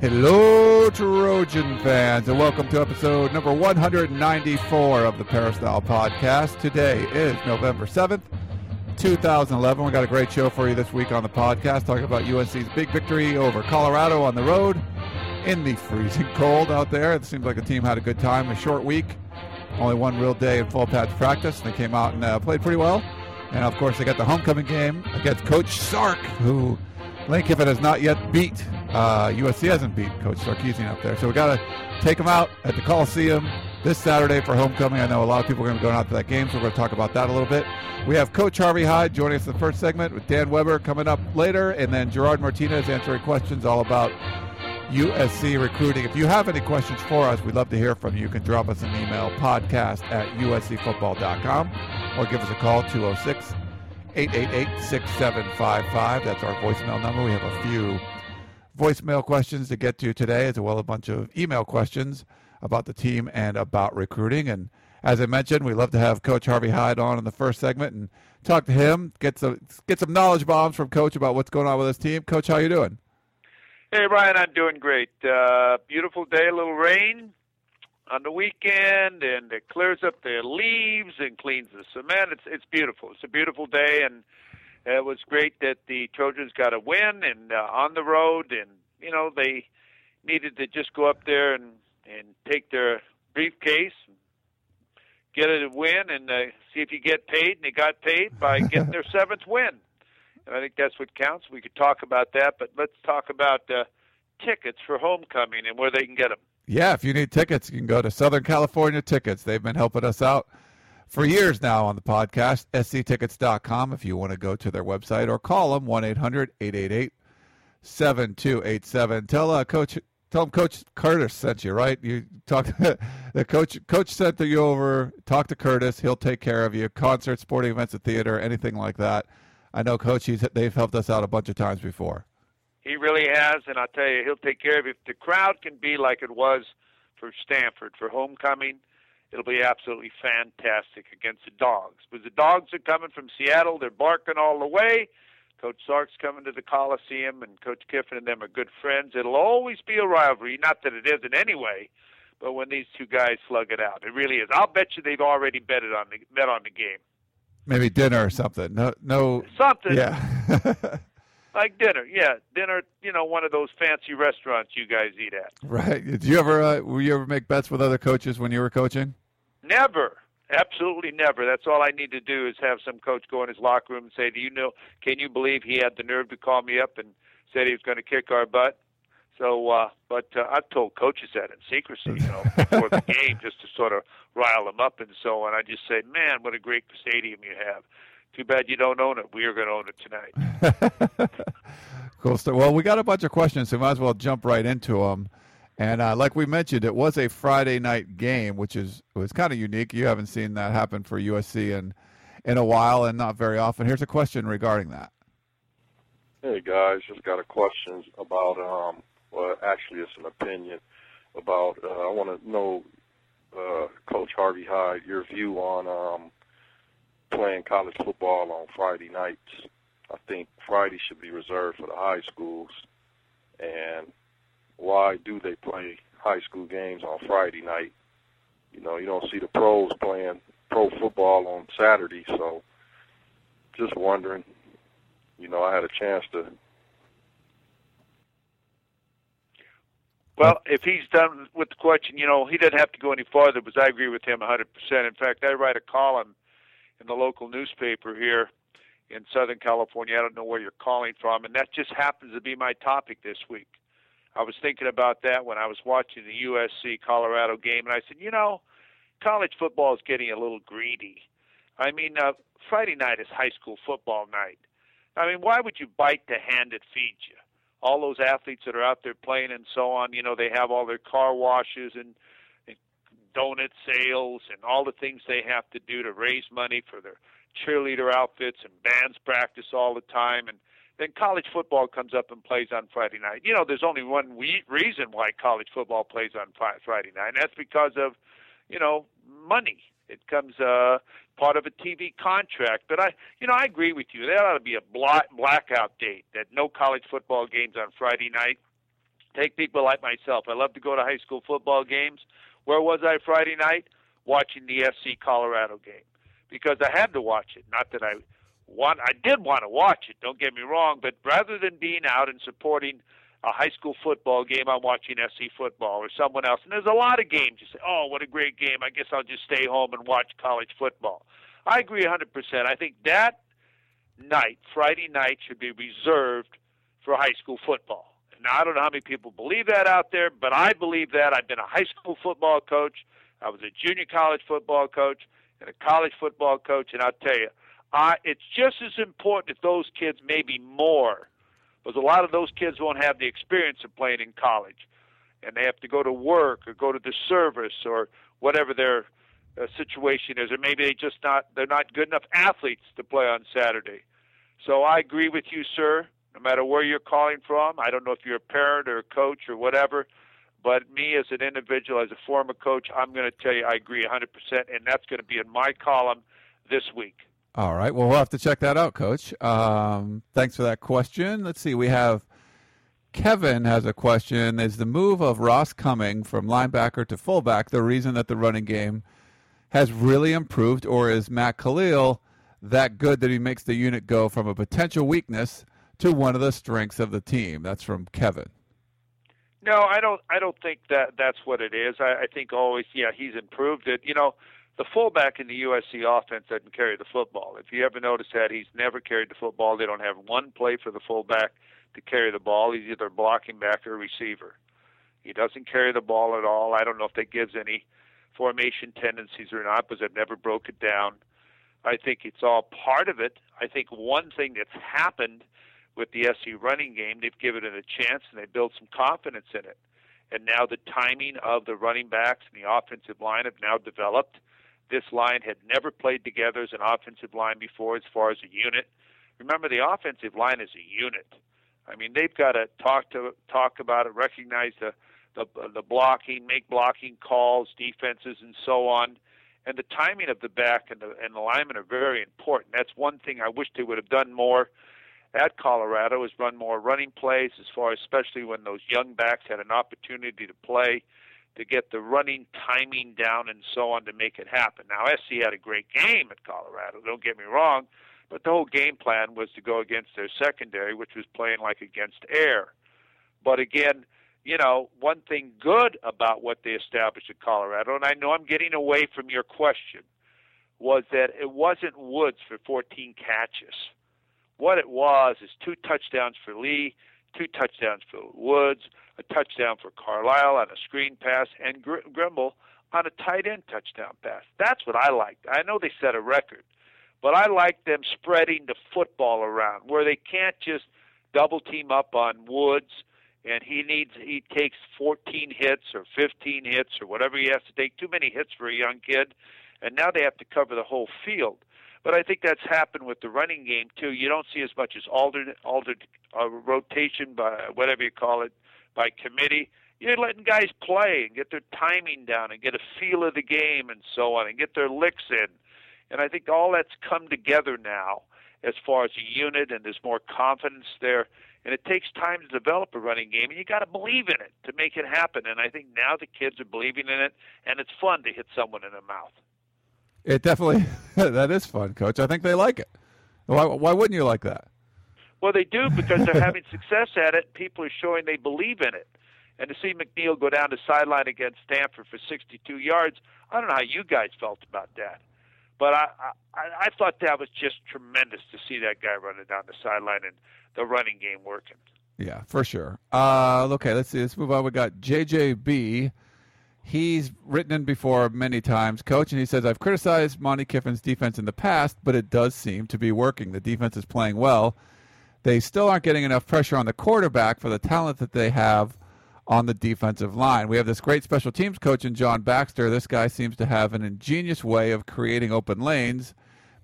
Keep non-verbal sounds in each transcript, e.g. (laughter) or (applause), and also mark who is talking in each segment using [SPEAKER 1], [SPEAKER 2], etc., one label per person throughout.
[SPEAKER 1] Hello, Trojan fans, and welcome to episode number 194 of the Peristyle Podcast. Today is November 7th, 2011. We got a great show for you this week on the podcast, talking about USC's big victory over Colorado on the road in the freezing (laughs) cold out there. It seems like the team had a good time, a short week, only one real day in full patch practice. They came out and uh, played pretty well. And of course, they got the homecoming game against Coach Sark, who Lane Kiffin has not yet beat. Uh, USC hasn't beat Coach Sarkisian up there. So we got to take him out at the Coliseum this Saturday for homecoming. I know a lot of people are going to be going out to that game, so we're going to talk about that a little bit. We have Coach Harvey Hyde joining us in the first segment with Dan Weber coming up later, and then Gerard Martinez answering questions all about USC recruiting. If you have any questions for us, we'd love to hear from you. You can drop us an email, podcast at uscfootball.com, or give us a call, 206 888 6755. That's our voicemail number. We have a few voicemail questions to get to today, as well as a bunch of email questions about the team and about recruiting. And as I mentioned, we love to have Coach Harvey Hyde on in the first segment and talk to him, get some get some knowledge bombs from Coach about what's going on with his team. Coach, how you doing?
[SPEAKER 2] Hey, Brian, I'm doing great. Uh, beautiful day, a little rain on the weekend, and it clears up the leaves and cleans the cement. It's it's beautiful. It's a beautiful day, and it was great that the Trojans got a win and uh, on the road, and you know they needed to just go up there and and take their briefcase, get a win, and uh, see if you get paid. And they got paid by (laughs) getting their seventh win. And I think that's what counts. We could talk about that, but let's talk about uh, tickets for homecoming and where they can get them.
[SPEAKER 1] Yeah, if you need tickets, you can go to Southern California Tickets. They've been helping us out for years now on the podcast, sctickets.com if you want to go to their website or call them 1-800-888-7287. Tell uh, coach tell them coach Curtis sent you, right? You talk (laughs) the coach coach sent you over, talk to Curtis, he'll take care of you. Concerts, sporting events at theater, anything like that. I know coach he's they've helped us out a bunch of times before.
[SPEAKER 2] He really has, and I'll tell you, he'll take care of you. If the crowd can be like it was for Stanford for homecoming, it'll be absolutely fantastic against the dogs. Because the dogs are coming from Seattle, they're barking all the way. Coach Sark's coming to the Coliseum, and Coach Kiffin and them are good friends. It'll always be a rivalry. Not that it isn't anyway, but when these two guys slug it out, it really is. I'll bet you they've already betted on the bet on the game.
[SPEAKER 1] Maybe dinner or something. No, no.
[SPEAKER 2] Something.
[SPEAKER 1] Yeah. (laughs)
[SPEAKER 2] like dinner, yeah, dinner. You know, one of those fancy restaurants you guys eat at.
[SPEAKER 1] Right. Did you ever? Uh, will you ever make bets with other coaches when you were coaching?
[SPEAKER 2] Never. Absolutely never. That's all I need to do is have some coach go in his locker room and say, "Do you know? Can you believe he had the nerve to call me up and said he was going to kick our butt?" So, uh, but uh, I've told coaches that in secrecy, you know, before the (laughs) game, just to sort of rile them up and so on. I just say, "Man, what a great stadium you have." Too bad you don't own it. We are going to own it
[SPEAKER 1] tonight. (laughs) cool stuff. Well, we got a bunch of questions, so we might as well jump right into them. And uh, like we mentioned, it was a Friday night game, which is was kind of unique. You haven't seen that happen for USC in in a while, and not very often. Here's a question regarding that.
[SPEAKER 3] Hey guys, just got a question about. Um, well, actually, it's an opinion about. Uh, I want to know, uh, Coach Harvey Hyde, your view on um, playing college football on Friday nights. I think Friday should be reserved for the high schools, and why do they play high school games on Friday night? You know, you don't see the pros playing pro football on Saturday, so just wondering. You know, I had a chance to.
[SPEAKER 2] Well, if he's done with the question, you know, he doesn't have to go any farther because I agree with him 100%. In fact, I write a column in the local newspaper here in Southern California. I don't know where you're calling from, and that just happens to be my topic this week. I was thinking about that when I was watching the USC Colorado game, and I said, you know, college football is getting a little greedy. I mean, uh, Friday night is high school football night. I mean, why would you bite the hand that feeds you? all those athletes that are out there playing and so on. You know, they have all their car washes and, and donut sales and all the things they have to do to raise money for their cheerleader outfits and bands practice all the time and then college football comes up and plays on Friday night. You know, there's only one we- reason why college football plays on Friday night, and that's because of, you know, money. It comes uh, part of a TV contract. But I, you know, I agree with you. There ought to be a black, blackout date that no college football games on Friday night. Take people like myself. I love to go to high school football games. Where was I Friday night? Watching the SC Colorado game because I had to watch it. Not that I want I did want to watch it, don't get me wrong, but rather than being out and supporting a high school football game, I'm watching SC football or someone else. And there's a lot of games you say, "Oh, what a great game. I guess I'll just stay home and watch college football." I agree 100%. I think that night, Friday night should be reserved for high school football. Now, I don't know how many people believe that out there, but I believe that. I've been a high school football coach. I was a junior college football coach and a college football coach, and I'll tell you, uh, it's just as important if those kids, maybe more, because a lot of those kids won't have the experience of playing in college, and they have to go to work or go to the service or whatever their uh, situation is, or maybe they just not they're not good enough athletes to play on Saturday. So I agree with you, sir. No matter where you're calling from, I don't know if you're a parent or a coach or whatever, but me as an individual, as a former coach, I'm going to tell you I agree 100%, and that's going to be in my column this week.
[SPEAKER 1] All right. Well, we'll have to check that out, Coach. Um, thanks for that question. Let's see. We have Kevin has a question. Is the move of Ross Cumming from linebacker to fullback the reason that the running game has really improved, or is Matt Kalil that good that he makes the unit go from a potential weakness to one of the strengths of the team? That's from Kevin.
[SPEAKER 2] No, I don't. I don't think that that's what it is. I, I think always, yeah, he's improved it. You know, the fullback in the USC offense doesn't carry the football. If you ever notice that, he's never carried the football. They don't have one play for the fullback to carry the ball. He's either blocking back or receiver. He doesn't carry the ball at all. I don't know if that gives any formation tendencies or not, because I've never broke it down. I think it's all part of it. I think one thing that's happened with the SC running game, they've given it a chance and they built some confidence in it. And now the timing of the running backs and the offensive line have now developed this line had never played together as an offensive line before as far as a unit. Remember, the offensive line is a unit. I mean, they've got to talk to talk about it, recognize the the, the blocking, make blocking calls, defenses, and so on. And the timing of the back and the and the linemen are very important. That's one thing I wish they would have done more at Colorado has run more running plays as far as especially when those young backs had an opportunity to play to get the running timing down and so on to make it happen. Now, SC had a great game at Colorado, don't get me wrong, but the whole game plan was to go against their secondary, which was playing like against air. But again, you know, one thing good about what they established at Colorado, and I know I'm getting away from your question, was that it wasn't Woods for 14 catches. What it was is two touchdowns for Lee, two touchdowns for Woods, a touchdown for Carlisle on a screen pass, and Gr- Grimble on a tight end touchdown pass. That's what I liked. I know they set a record, but I like them spreading the football around where they can't just double team up on Woods and he needs he takes 14 hits or 15 hits or whatever he has to take too many hits for a young kid and now they have to cover the whole field but I think that's happened with the running game too. You don't see as much as altered altered uh, rotation by whatever you call it by committee. You're letting guys play and get their timing down and get a feel of the game and so on and get their licks in. And I think all that's come together now as far as a unit and there's more confidence there. And it takes time to develop a running game, and you got to believe in it to make it happen. And I think now the kids are believing in it, and it's fun to hit someone in the mouth.
[SPEAKER 1] It definitely (laughs) that is fun, Coach. I think they like it. Why, why wouldn't you like that?
[SPEAKER 2] Well, they do because they're (laughs) having success at it. People are showing they believe in it. And to see McNeal go down the sideline against Stanford for 62 yards, I don't know how you guys felt about that, but I I, I thought that was just tremendous to see that guy running down the sideline and the running game working.
[SPEAKER 1] Yeah, for sure. Uh, okay, let's see. Let's move on. We got JJB. He's written in before many times, coach, and he says, I've criticized Monty Kiffin's defense in the past, but it does seem to be working. The defense is playing well. they still aren't getting enough pressure on the quarterback for the talent that they have on the defensive line. We have this great special teams coach in John Baxter. This guy seems to have an ingenious way of creating open lanes,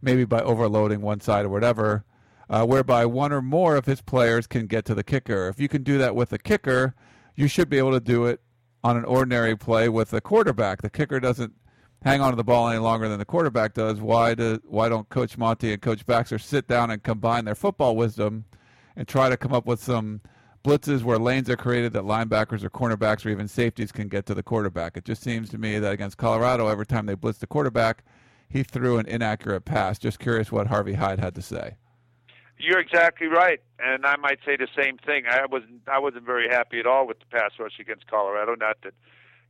[SPEAKER 1] maybe by overloading one side or whatever, uh, whereby one or more of his players can get to the kicker. If you can do that with a kicker, you should be able to do it on an ordinary play with a quarterback. The kicker doesn't hang on to the ball any longer than the quarterback does. Why do why don't Coach Monty and Coach Baxter sit down and combine their football wisdom and try to come up with some blitzes where lanes are created that linebackers or cornerbacks or even safeties can get to the quarterback. It just seems to me that against Colorado, every time they blitzed the quarterback, he threw an inaccurate pass. Just curious what Harvey Hyde had to say.
[SPEAKER 2] You're exactly right, and I might say the same thing. I wasn't I wasn't very happy at all with the pass rush against Colorado. Not that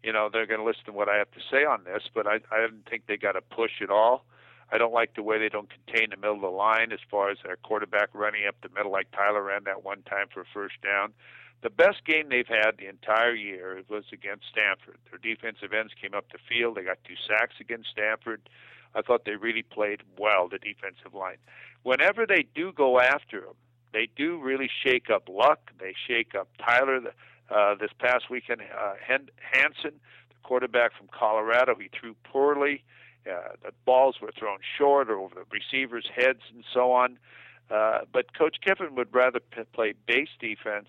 [SPEAKER 2] you know they're going to listen to what I have to say on this, but I I didn't think they got a push at all. I don't like the way they don't contain the middle of the line as far as their quarterback running up the middle like Tyler ran that one time for a first down. The best game they've had the entire year was against Stanford. Their defensive ends came up the field. They got two sacks against Stanford. I thought they really played well, the defensive line. Whenever they do go after them, they do really shake up Luck. They shake up Tyler. Uh, this past weekend, uh, Hansen, the quarterback from Colorado, he threw poorly. Uh, the balls were thrown short or over the receivers' heads and so on. Uh, but Coach Kiffin would rather p- play base defense.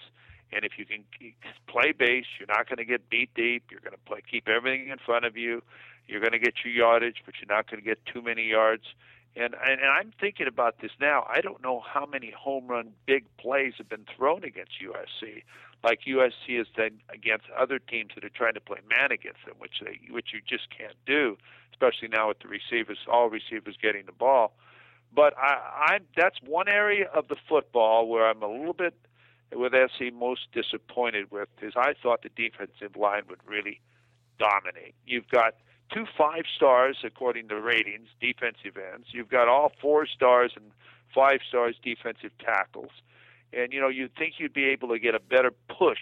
[SPEAKER 2] And if you can play base, you're not going to get beat deep. You're going to play, keep everything in front of you. You're going to get your yardage, but you're not going to get too many yards. And, and and I'm thinking about this now. I don't know how many home run big plays have been thrown against USC, like USC has done against other teams that are trying to play man against them, which they which you just can't do especially now with the receivers, all receivers getting the ball. But I, I'm that's one area of the football where I'm a little bit with SC most disappointed with is I thought the defensive line would really dominate. You've got two five stars according to ratings, defensive ends. You've got all four stars and five stars defensive tackles. And you know, you'd think you'd be able to get a better push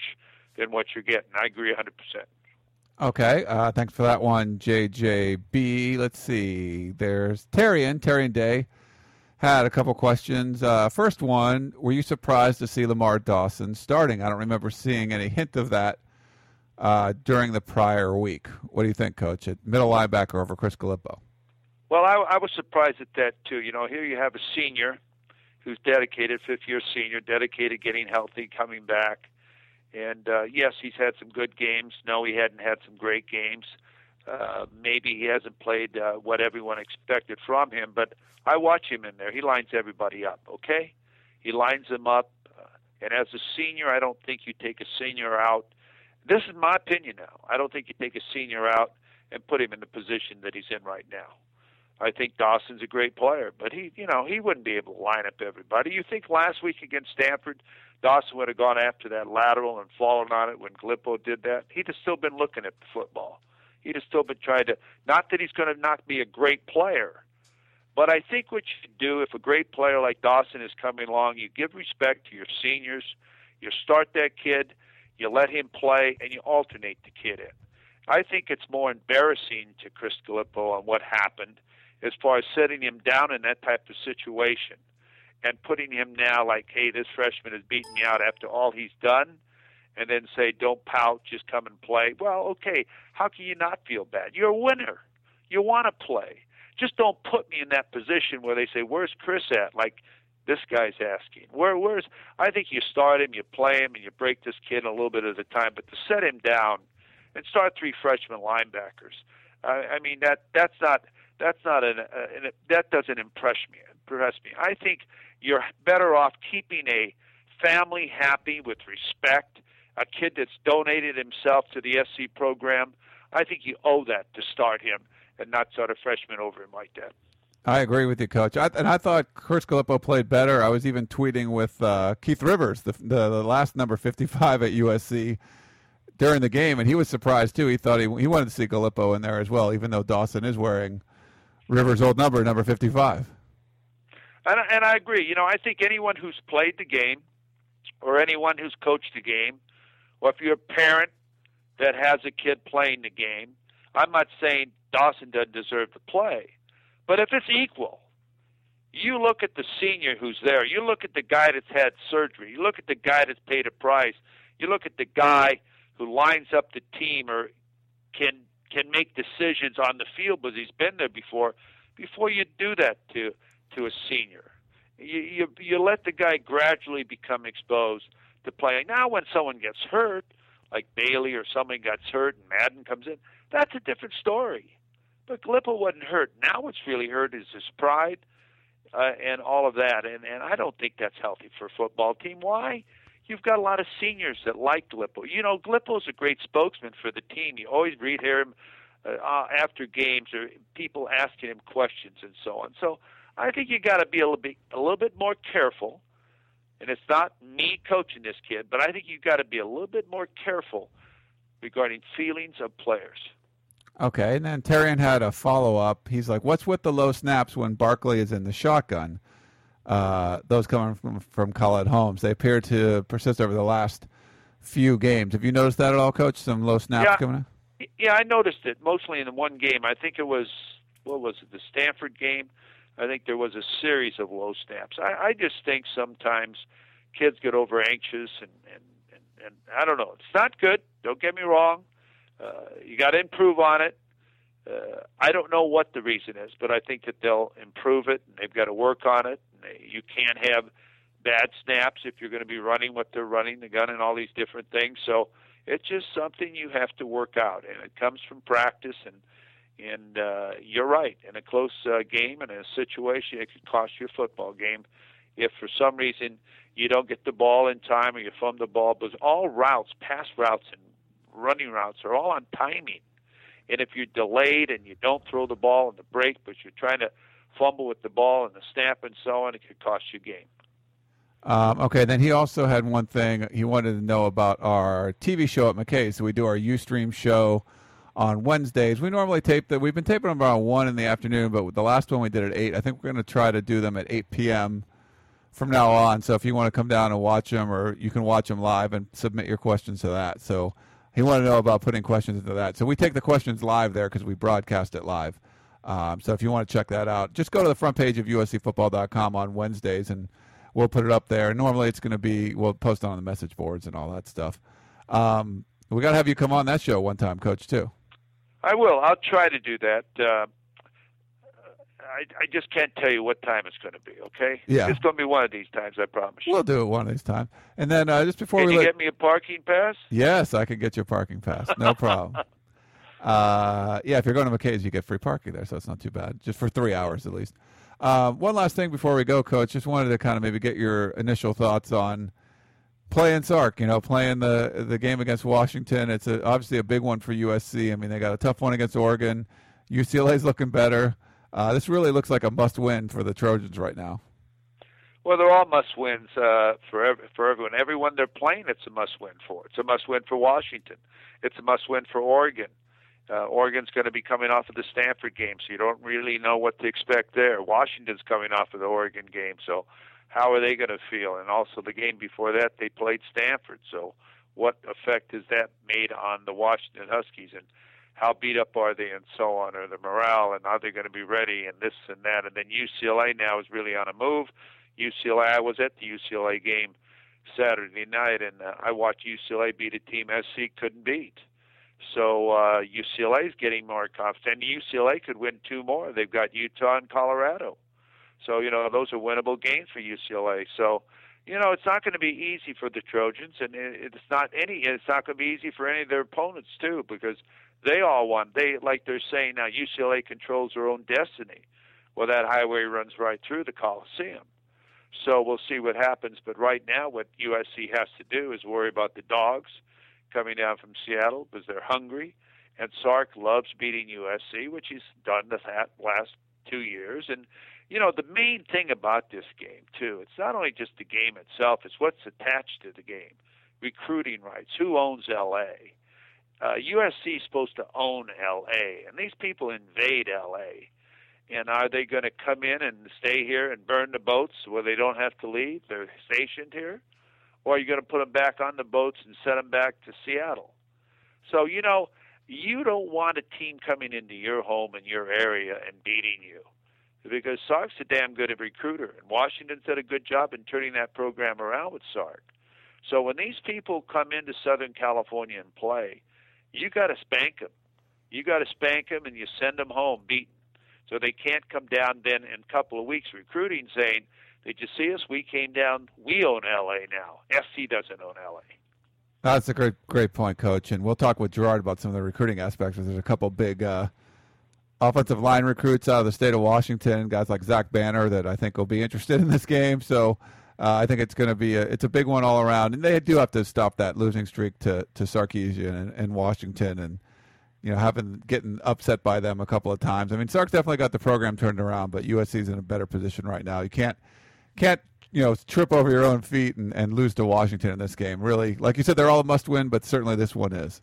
[SPEAKER 2] than what you're getting. I agree 100%.
[SPEAKER 1] Okay, uh, thanks for that one, JJB. Let's see. There's Terrian, Terrian Day had a couple questions. Uh, first one, were you surprised to see Lamar Dawson starting? I don't remember seeing any hint of that uh, during the prior week. What do you think, Coach? At middle linebacker over Chris Galippo.
[SPEAKER 2] Well, I, I was surprised at that too. You know, here you have a senior who's dedicated, fifth year senior, dedicated, getting healthy, coming back. And uh, yes, he's had some good games. No, he hadn't had some great games. Uh, maybe he hasn't played uh, what everyone expected from him, but I watch him in there. He lines everybody up, okay? He lines them up. Uh, and as a senior, I don't think you take a senior out. This is my opinion now. I don't think you take a senior out and put him in the position that he's in right now. I think Dawson's a great player, but he, you know, he wouldn't be able to line up everybody. You think last week against Stanford, Dawson would have gone after that lateral and fallen on it when Galippo did that, he'd have still been looking at the football. He'd have still been trying to. Not that he's going to not be a great player, but I think what you do if a great player like Dawson is coming along, you give respect to your seniors, you start that kid, you let him play, and you alternate the kid in. I think it's more embarrassing to Chris Galippo on what happened as far as setting him down in that type of situation and putting him now like, hey, this freshman has beaten me out after all he's done, and then say, don't pout, just come and play. Well, okay, how can you not feel bad? You're a winner. You want to play. Just don't put me in that position where they say, where's Chris at? Like this guy's asking. Where, where's? I think you start him, you play him, and you break this kid a little bit at a time. But to set him down and start three freshman linebackers, uh, I mean that that's not that's not an, uh, an that doesn't impress me. Impress me. I think you're better off keeping a family happy with respect, a kid that's donated himself to the SC program. I think you owe that to start him and not start a freshman over him like that.
[SPEAKER 1] I agree with you, Coach. I, and I thought Chris Galippo played better. I was even tweeting with uh, Keith Rivers, the, the, the last number 55 at USC, during the game, and he was surprised too. He thought he he wanted to see Galippo in there as well, even though Dawson is wearing Rivers' old number, number 55.
[SPEAKER 2] And, and I agree. You know, I think anyone who's played the game or anyone who's coached the game, or if you're a parent that has a kid playing the game, I'm not saying Dawson doesn't deserve to play. But if it's equal, You look at the senior who's there. You look at the guy that's had surgery. You look at the guy that's paid a price. You look at the guy who lines up the team or can can make decisions on the field because he's been there before. Before you do that to to a senior, you you, you let the guy gradually become exposed to playing. Now, when someone gets hurt, like Bailey or somebody gets hurt and Madden comes in, that's a different story. But Galippo wasn't hurt. Now, what's really hurt is his pride uh, and all of that. And and I don't think that's healthy for a football team. Why? You've got a lot of seniors that like Galippo. You know, Galippo's a great spokesman for the team. You always read him uh, uh, after games or people asking him questions and so on. So I think you got to be a little bit a little bit more careful. And it's not me coaching this kid, but I think you've got to be a little bit more careful regarding feelings of players.
[SPEAKER 1] Okay, and then Terrian had a follow up. He's like, "What's with the low snaps when Barkley is in the shotgun?" Uh, those coming from from Khaled Holmes, they appear to persist over the last few games. Have you noticed that at all, Coach? Some low snaps
[SPEAKER 2] yeah,
[SPEAKER 1] coming in.
[SPEAKER 2] Yeah, I noticed it mostly in the one game. I think it was what was it, the Stanford game? I think there was a series of low snaps. I, I just think sometimes kids get over anxious and, and and and I don't know. It's not good. Don't get me wrong. Uh, you got to improve on it. Uh, I don't know what the reason is, but I think that they'll improve it and they've got to work on it. You can't have bad snaps if you're going to be running what they're running, the gun, and all these different things. So it's just something you have to work out, and it comes from practice. And and uh, you're right. In a close uh, game and a situation, it could cost you a football game if for some reason you don't get the ball in time or you fumble the ball. Because all routes, pass routes, and running routes are all on timing. And if you're delayed and you don't throw the ball in the break, but you're trying to fumble with the ball and the snap and so on, it could cost you game.
[SPEAKER 1] Um, okay, then he also had one thing he wanted to know about our TV show at McKay. So we do our UStream show on Wednesdays. We normally tape that. We've been taping them around one in the afternoon, but the last one we did at eight. I think we're going to try to do them at eight p.m. from now on. So if you want to come down and watch them, or you can watch them live and submit your questions to that. So he wanted to know about putting questions into that. So we take the questions live there because we broadcast it live. Um, so if you want to check that out, just go to the front page of USCFootball.com on Wednesdays and we'll put it up there. Normally it's going to be, we'll post it on the message boards and all that stuff. Um, we got to have you come on that show one time, Coach, too.
[SPEAKER 2] I will. I'll try to do that. Uh, I, I just can't tell you what time it's going to be. Okay.
[SPEAKER 1] Yeah.
[SPEAKER 2] It's going to be one of these times. I promise.
[SPEAKER 1] We'll do it one of these times. And then uh, just before
[SPEAKER 2] can
[SPEAKER 1] we
[SPEAKER 2] you
[SPEAKER 1] let...
[SPEAKER 2] get me a parking pass?
[SPEAKER 1] Yes, I can get you a parking pass. No (laughs) problem. uh, yeah, if you're going to McKay's, you get free parking there, so it's not too bad. Just for three hours at least. Uh, one last thing before we go, Coach. Just wanted to kind of maybe get your initial thoughts on playing Sark. You know, playing the the game against Washington. It's a, obviously a big one for USC. I mean, they got a tough one against Oregon. UCLA's looking better. Uh, this really looks like a must-win for the Trojans right now.
[SPEAKER 2] Well, they're all must-wins uh, for every, for everyone. Everyone they're playing, it's a must-win for. It's a must-win for Washington. It's a must-win for Oregon. Uh, Oregon's going to be coming off of the Stanford game, so you don't really know what to expect there. Washington's coming off of the Oregon game, so how are they going to feel? And also the game before that, they played Stanford, so what effect has that made on the Washington Huskies? And how beat up are they and so on, or the morale, and are they going to be ready, and this and that. And then UCLA now is really on a move. UCLA, I was at the UCLA game Saturday night, and uh, I watched UCLA beat a team SC couldn't beat. So uh, UCLA is getting more confident. And UCLA could win two more. They've got Utah and Colorado. So you know those are winnable games for UCLA. So you know it's not going to be easy for the Trojans, and it's not any. It's not going to be easy for any of their opponents too, because they all want. They like they're saying now UCLA controls their own destiny. Well, that highway runs right through the Coliseum. So we'll see what happens. But right now, what USC has to do is worry about the dogs coming down from Seattle because they're hungry. And Sark loves beating USC, which he's done the last two years. And you know the main thing about this game too, it's not only just the game itself; it's what's attached to the game, recruiting rights, who owns LA uh, USC is supposed to own LA, and these people invade LA. And are they going to come in and stay here and burn the boats where they don't have to leave? They're stationed here, or are you going to put them back on the boats and send them back to Seattle? So you know, you don't want a team coming into your home in your area and beating you. because Sark's a damn good recruiter, and Washington's did a good job in turning that program around with Sark. So when these people come into Southern California and play, you got to spank them. You got to spank them, and you send them home beaten. So they can't come down then in a couple of weeks recruiting saying, "Did you see us? We came down. We own LA now. SC doesn't own LA."
[SPEAKER 1] That's a great, great point, Coach. And we'll talk with Gerard about some of the recruiting aspects. There's a couple big uh, offensive line recruits out of the state of Washington, guys like Zach Banner, that I think will be interested in this game. So uh, I think it's going to be a, it's a big one all around. And they do have to stop that losing streak to to Sarkisian and, and Washington, and you know having getting upset by them a couple of times. I mean, Sark's definitely got the program turned around, but USC's in a better position right now. You can't can't you know trip over your own feet and, and lose to Washington in this game. Really, like you said, they're all a must win, but certainly this one is.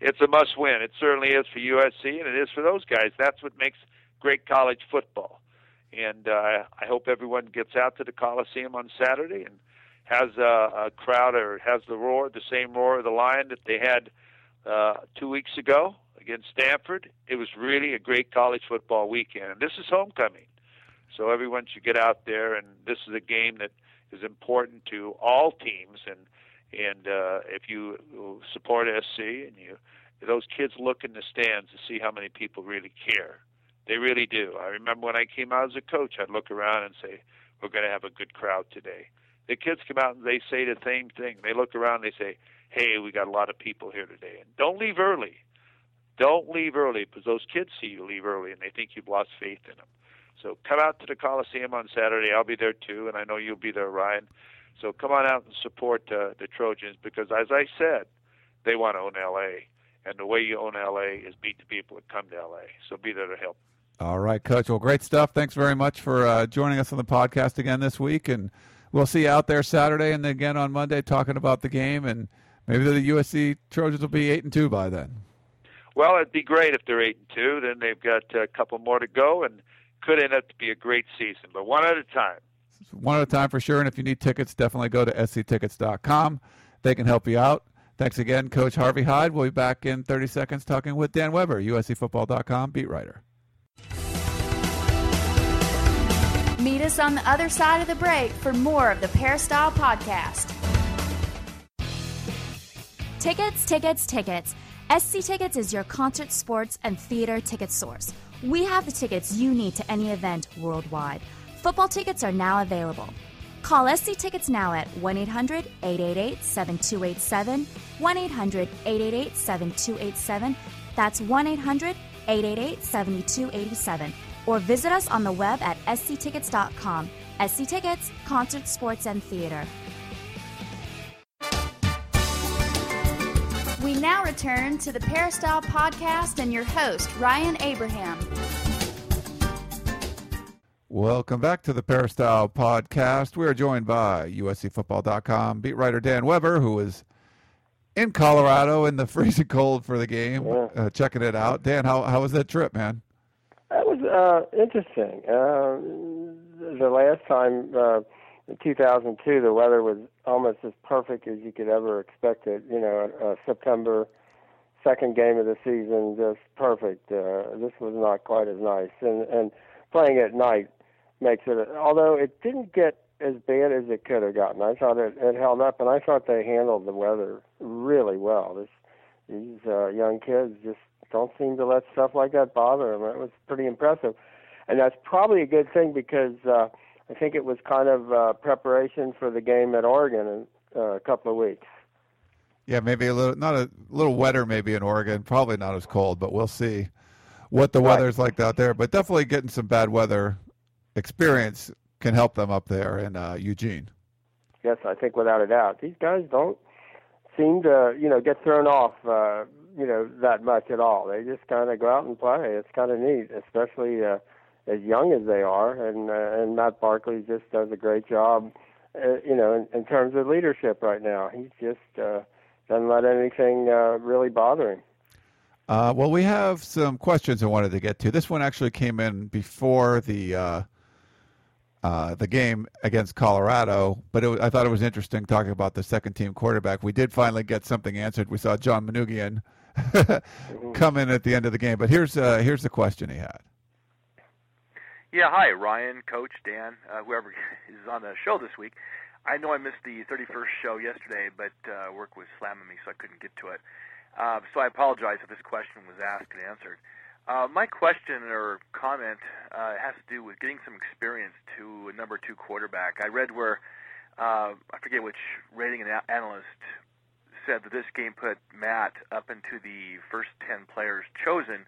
[SPEAKER 2] It's a must win. It certainly is for USC, and it is for those guys. That's what makes great college football. And uh, I hope everyone gets out to the Coliseum on Saturday and has a, a crowd or has the roar, the same roar of the lion that they had uh, two weeks ago against Stanford. It was really a great college football weekend. And this is homecoming. So everyone should get out there, and this is a game that is important to all teams. And and uh, if you support SC and you those kids look in the stands to see how many people really care. They really do. I remember when I came out as a coach, I'd look around and say, "We're going to have a good crowd today." The kids come out and they say the same thing. They look around, and they say, "Hey, we got a lot of people here today." And don't leave early. Don't leave early because those kids see you leave early and they think you've lost faith in them. So come out to the Coliseum on Saturday. I'll be there too, and I know you'll be there, Ryan. So come on out and support uh, the Trojans because, as I said, they want to own LA, and the way you own LA is beat the people that come to LA. So be there to help.
[SPEAKER 1] All right, Coach. Well, great stuff. Thanks very much for uh, joining us on the podcast again this week, and we'll see you out there Saturday and then again on Monday talking about the game, and maybe the USC Trojans will be eight and two by then.
[SPEAKER 2] Well, it'd be great if they're eight and two. Then they've got a couple more to go, and could end up to be a great season, but one at a time.
[SPEAKER 1] One at a time for sure. And if you need tickets, definitely go to sctickets.com. They can help you out. Thanks again, Coach Harvey Hyde. We'll be back in 30 seconds talking with Dan Weber, USCFootball.com beat writer.
[SPEAKER 4] Meet us on the other side of the break for more of the Peristyle Podcast.
[SPEAKER 5] Tickets, tickets, tickets. SC Tickets is your concert, sports, and theater ticket source. We have the tickets you need to any event worldwide. Football tickets are now available. Call SC Tickets now at 1 800 888 7287. 1 800 888 7287. That's 1 800 888 7287. Or visit us on the web at sctickets.com. SC Tickets, concert, sports, and theater.
[SPEAKER 4] We now return to the Peristyle Podcast and your host, Ryan Abraham.
[SPEAKER 1] Welcome back to the Peristyle Podcast. We are joined by USCFootball.com beat writer Dan Weber, who is in Colorado in the (laughs) freezing cold for the game,
[SPEAKER 6] Yeah.
[SPEAKER 1] uh, checking it out. Dan, how, how was that trip, man?
[SPEAKER 6] That was uh, interesting. Uh, the last time, uh, in 2002, the weather was almost as perfect as you could ever expect it. You know, uh, September, second game of the season, just perfect. Uh, this was not quite as nice, and and playing at night makes it. Although it didn't get as bad as it could have gotten, I thought it, it held up, and I thought they handled the weather really well. This these uh, young kids just don't seem to let stuff like that bother them. It was pretty impressive, and that's probably a good thing because uh, I think it was kind of uh, preparation for the game at Oregon in uh, a couple of weeks.
[SPEAKER 1] Yeah, maybe a little, not a little wetter, maybe in Oregon. Probably not as cold, but we'll see what the
[SPEAKER 6] Right.
[SPEAKER 1] weather's like out there. But definitely getting some bad weather experience can help them up there in uh, Eugene.
[SPEAKER 6] Yes, I think without a doubt. These guys don't seem to, you know, get thrown off, uh, you know, that much at all. They just kind of go out and play. It's kind of neat, especially uh, as young as they are. And uh, and Matt Barkley just does a great job, uh, you know, in, in terms of leadership right now. He's just uh, doesn't let anything uh, really bother him.
[SPEAKER 1] Uh, well, we have some questions I wanted to get to. This one actually came in before the uh, uh, the game against Colorado, but it, I thought it was interesting talking about the second team quarterback. We did finally get something answered. We saw John Manoogian (laughs) come in at the end of the game, but here's uh, here's the question he had.
[SPEAKER 7] Yeah, hi, Ryan, Coach, Dan, uh, whoever (laughs) is on the show this week. I know I missed the 31st show yesterday, but uh, work was slamming me, so I couldn't get to it. Uh, so I apologize if this question was asked and answered. Uh, my question or comment uh, has to do with getting some experience to a number two quarterback. I read where uh, I forget which rating analyst said that this game put Matt up into the first ten players chosen,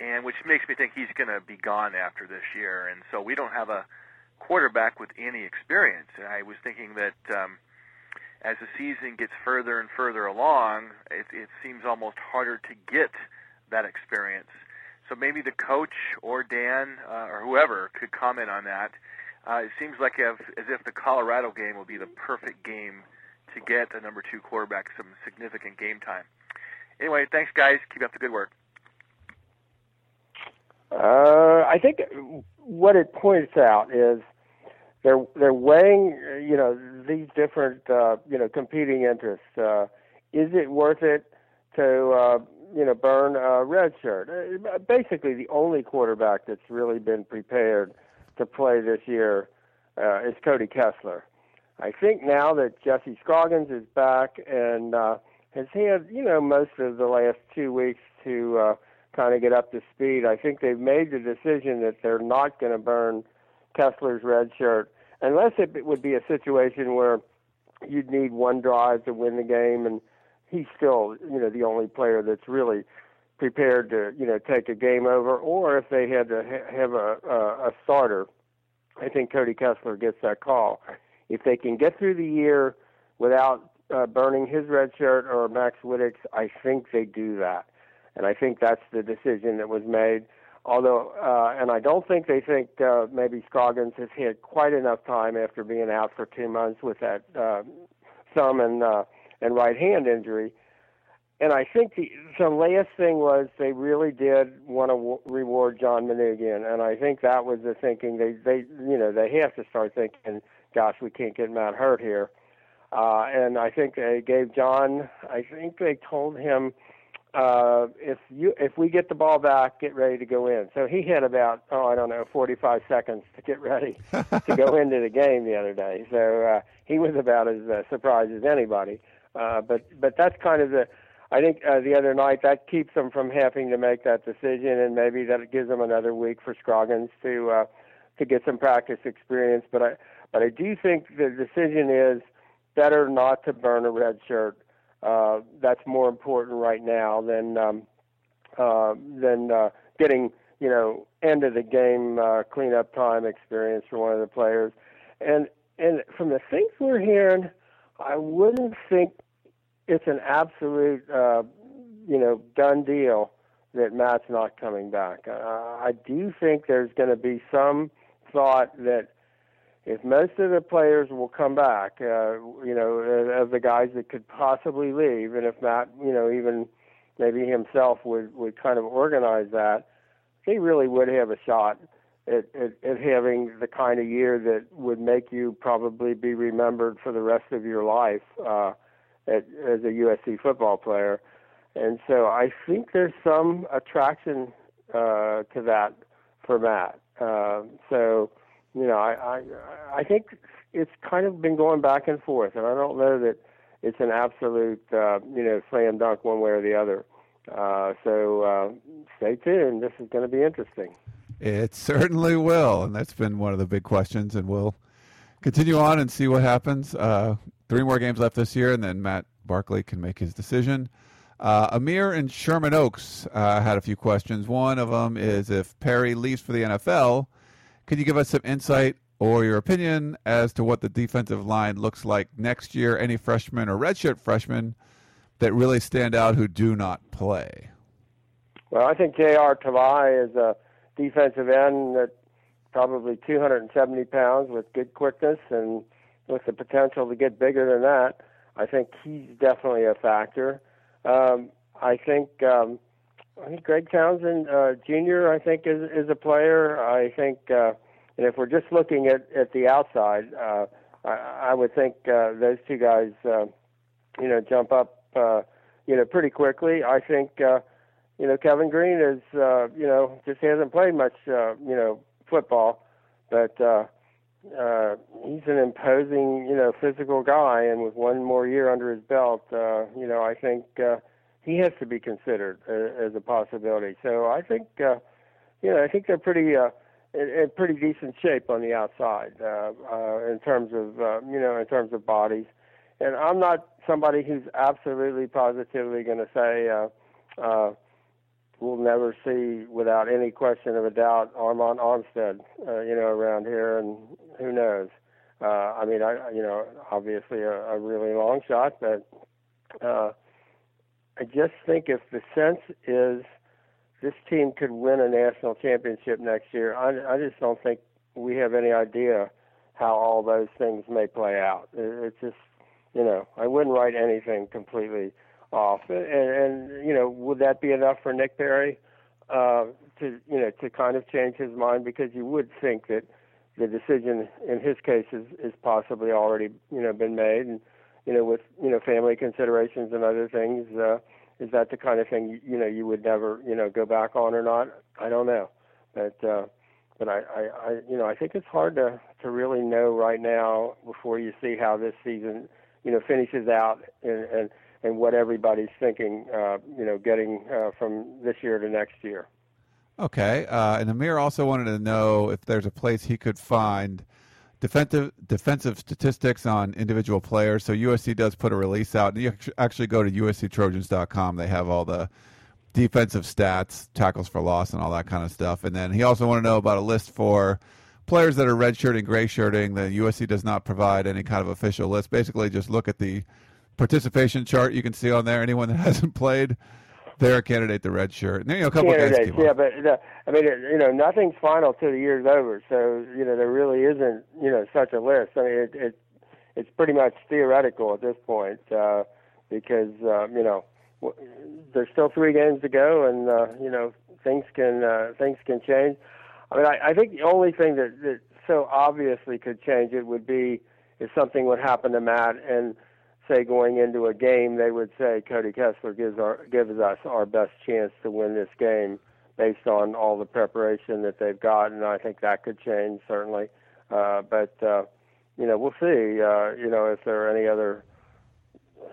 [SPEAKER 7] and which makes me think he's going to be gone after this year. And so we don't have a quarterback with any experience. And I was thinking that um, as the season gets further and further along, it, it seems almost harder to get that experience. So maybe the coach or Dan uh, or whoever could comment on that. Uh, it seems like if, as if the Colorado game will be the perfect game to get a number two quarterback some significant game time. Anyway, thanks guys. Keep up the good work.
[SPEAKER 6] Uh, I think what it points out is they're they're weighing you know these different uh, you know competing interests. Uh, is it worth it to uh, you know burn a red shirt? Uh, basically, the only quarterback that's really been prepared to play this year uh, is Cody Kessler. I think now that Jesse Scroggins is back and uh, has had you know most of the last two weeks to uh, kind of get up to speed, I think they've made the decision that they're not going to burn Kessler's red shirt unless it would be a situation where you'd need one drive to win the game, and he's still, you know, the only player that's really prepared to, you know, take a game over, or if they had to ha- have a, a, a starter, I think Cody Kessler gets that call. If they can get through the year without uh, burning his red shirt or Max Wittek's, I think they do that. And I think that's the decision that was made. Although, uh, and I don't think they think uh, maybe Scroggins has had quite enough time after being out for two months with that uh, thumb and uh, and right hand injury. And I think the the last thing was they really did want to w- reward John Manoogian, and I think that was the thinking. They they you know they have to start thinking, gosh, we can't get Matt hurt here. Uh, and I think they gave John. I think they told him uh, if you if we get the ball back, get ready to go in. So he had about oh I don't know 45 seconds to get ready to go (laughs) into the game the other day. So uh, he was about as uh, surprised as anybody. Uh, but but that's kind of the I think uh, the other night that keeps them from having to make that decision, and maybe that gives them another week for Scroggins to uh, to get some practice experience. But I but I do think the decision is better not to burn a red shirt uh, that's more important right now than um, uh, than uh, getting you know end of the game uh, cleanup time experience for one of the players. And and from the things we're hearing, I wouldn't think it's an absolute uh, you know done deal that Matt's not coming back. Uh, I do think there's going to be some thought that if most of the players will come back, uh, you know, of the guys that could possibly leave, and if Matt, you know, even maybe himself would would kind of organize that, he really would have a shot at, at, at having the kind of year that would make you probably be remembered for the rest of your life uh, at, as a USC football player. And so I think there's some attraction uh, to that for Matt. Uh, so you know, I, I I think it's kind of been going back and forth, and I don't know that it's an absolute uh, you know slam dunk one way or the other. Uh, so uh, stay tuned. This is going to be interesting.
[SPEAKER 1] It certainly will, and that's been one of the big questions, and we'll continue on and see what happens. Uh, three more games left this year, and then Matt Barkley can make his decision. Uh, Amir and Sherman Oaks uh, had a few questions. One of them is if Perry leaves for the NFL can you give us some insight or your opinion as to what the defensive line looks like next year? Any freshmen or redshirt freshmen that really stand out who do not play?
[SPEAKER 6] Well, I think J.R. Tavai is a defensive end that probably 270 pounds with good quickness and with the potential to get bigger than that. I think he's definitely a factor. Um, I think um, I think Greg Townsend uh, Jr. I think is is a player. I think, uh, and if we're just looking at at the outside, uh, I, I would think uh, those two guys, uh, you know, jump up, uh, you know, pretty quickly. I think, uh, you know, Kevin Green is, uh, you know, just hasn't played much, uh, you know, football, but uh, uh, he's an imposing, you know, physical guy, and with one more year under his belt, uh, you know, I think uh, he has to be considered uh, as a possibility. So I think, uh, you know, I think they're pretty. Uh, in, in pretty decent shape on the outside uh, uh, in terms of uh, you know in terms of bodies, and I'm not somebody who's absolutely positively going to say uh, uh, we'll never see without any question of a doubt Armand Armstead, uh, you know, around here, and who knows. Uh, I mean, I you know, obviously a, a really long shot, but uh, I just think if the sense is this team could win a national championship next year, I, I just don't think we have any idea how all those things may play out. It, it's just, you know, I wouldn't write anything completely off. And, and you know, would that be enough for Nick Perry uh, to you know to kind of change his mind? Because you would think that the decision in his case is, is possibly already you know been made, and you know with you know family considerations and other things. Uh, is that the kind of thing you, know you would never you know go back on or not? I don't know, but uh, but I, I, I you know I think it's hard to to really know right now before you see how this season you know finishes out and and and what everybody's thinking, uh, you know, getting uh, from this year to next year.
[SPEAKER 1] Okay, uh, and Amir also wanted to know if there's a place he could find defensive defensive statistics on individual players. So USC does put a release out, and you actually go to usctrojans.com. They have all the defensive stats, tackles for loss, and all that kind of stuff. And then he also want to know about a list for players that are redshirting, gray shirting. The USC does not provide any kind of official list. Basically, just look at the participation chart you can see on there. Anyone that (laughs) hasn't played, they're a candidate to red shirt. And then, you know, a couple
[SPEAKER 6] Candidates,
[SPEAKER 1] guys
[SPEAKER 6] yeah, but uh, I mean, it, you know, nothing's final till the year's over. So you know, there really isn't you know such a list. I mean, it, it it's pretty much theoretical at this point uh, because uh, you know w- there's still three games to go, and uh, you know things can uh, things can change. I mean, I, I think the only thing that, that so obviously could change it would be if something would happen to Matt and say going into a game, they would say Cody Kessler gives our gives us our best chance to win this game based on all the preparation that they've got, and I think that could change certainly. Uh, but uh, you know, we'll see. Uh, you know, if there are any other.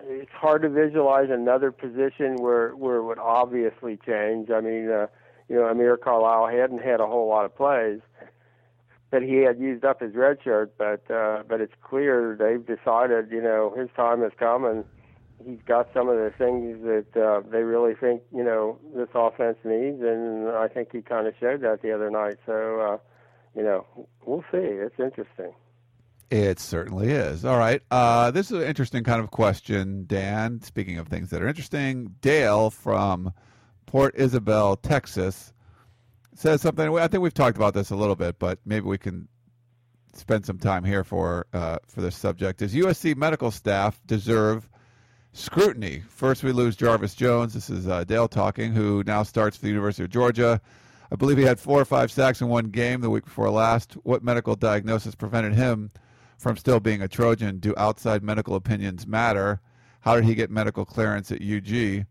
[SPEAKER 6] It's hard to visualize another position where where it would obviously change. I mean, uh, you know, Amir Carlisle hadn't had a whole lot of plays, that he had used up his red shirt, but uh, but it's clear they've decided, you know, his time has come, and he's got some of the things that uh, they really think, you know, this offense needs, and I think he kind of showed that the other night. So, uh, you know, we'll see. It's interesting.
[SPEAKER 1] It certainly is. All right. Uh, this is an interesting kind of question, Dan. Speaking of things that are interesting, Dale from Port Isabel, Texas says something. I think we've talked about this a little bit, but maybe we can spend some time here for uh, for this subject. Does USC medical staff deserve scrutiny? First, we lose Jarvis Jones. This is uh, Dale talking, who now starts for the University of Georgia. I believe he had four or five sacks in one game the week before last. What medical diagnosis prevented him from still being a Trojan? Do outside medical opinions matter? How did he get medical clearance at UG,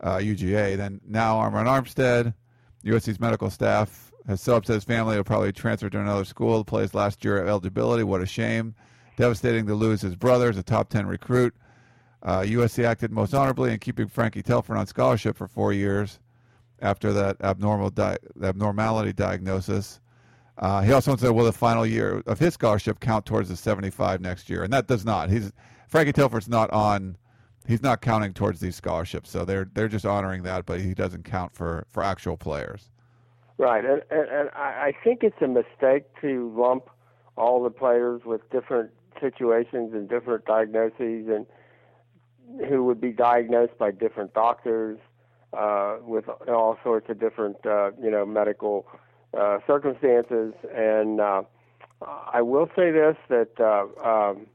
[SPEAKER 1] uh, UGA? Then now Armand Armstead USC's medical staff has so upset his family he'll probably transfer to another school to play his last year of eligibility. What a shame. Devastating to lose his brother as a top 10 recruit. Uh, USC acted most honorably in keeping Frankie Telford on scholarship for four years after that abnormal di- abnormality diagnosis. Uh, he also said, "Will the final year of his scholarship count towards the 75 next year?" And that does not. He's Frankie Telford's not on he's not counting towards these scholarships. So they're they're just honoring that, but he doesn't count for for actual players.
[SPEAKER 6] Right, and, and, and I think it's a mistake to lump all the players with different situations and different diagnoses, and who would be diagnosed by different doctors uh, with all sorts of different uh, you know medical uh, circumstances. And uh, I will say this that uh, um,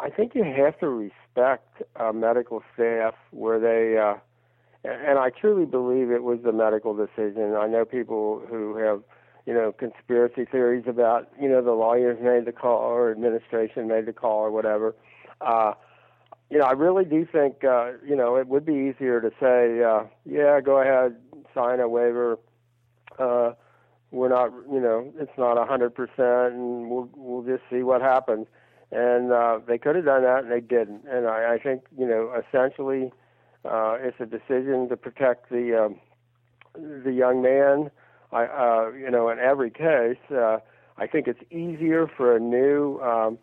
[SPEAKER 6] I think you have to respect uh, medical staff where they, uh, and I truly believe it was the medical decision. I know people who have, you know, conspiracy theories about, you know, the lawyers made the call or administration made the call or whatever. Uh, you know, I really do think, uh, you know, it would be easier to say, uh, yeah, go ahead, sign a waiver, uh, we're not, you know, it's not a hundred percent, and we'll we'll just see what happens. And uh, they could have done that, and they didn't. And I, I think, you know, essentially, uh, it's a decision to protect the um, the young man. I, uh, you know, in every case, uh, I think it's easier for a new um,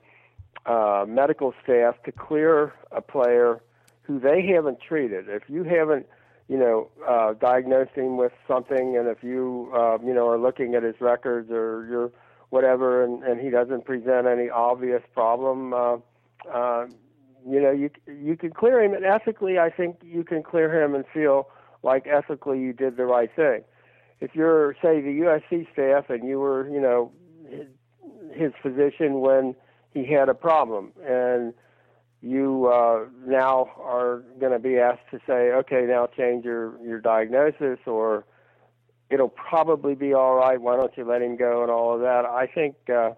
[SPEAKER 6] uh, medical staff to clear a player who they haven't treated. If you haven't, you know, uh, diagnosed him with something, and if you, uh, you know, are looking at his records or your whatever, and, and he doesn't present any obvious problem, uh, uh, you know, you you can clear him, and ethically, I think you can clear him and feel like ethically you did the right thing. If you're, say, the USC staff, and you were, you know, his, his physician when he had a problem, and you uh, now are going to be asked to say, okay, now change your your diagnosis, or it'll probably be all right. Why don't you let him go and all of that? I think, uh,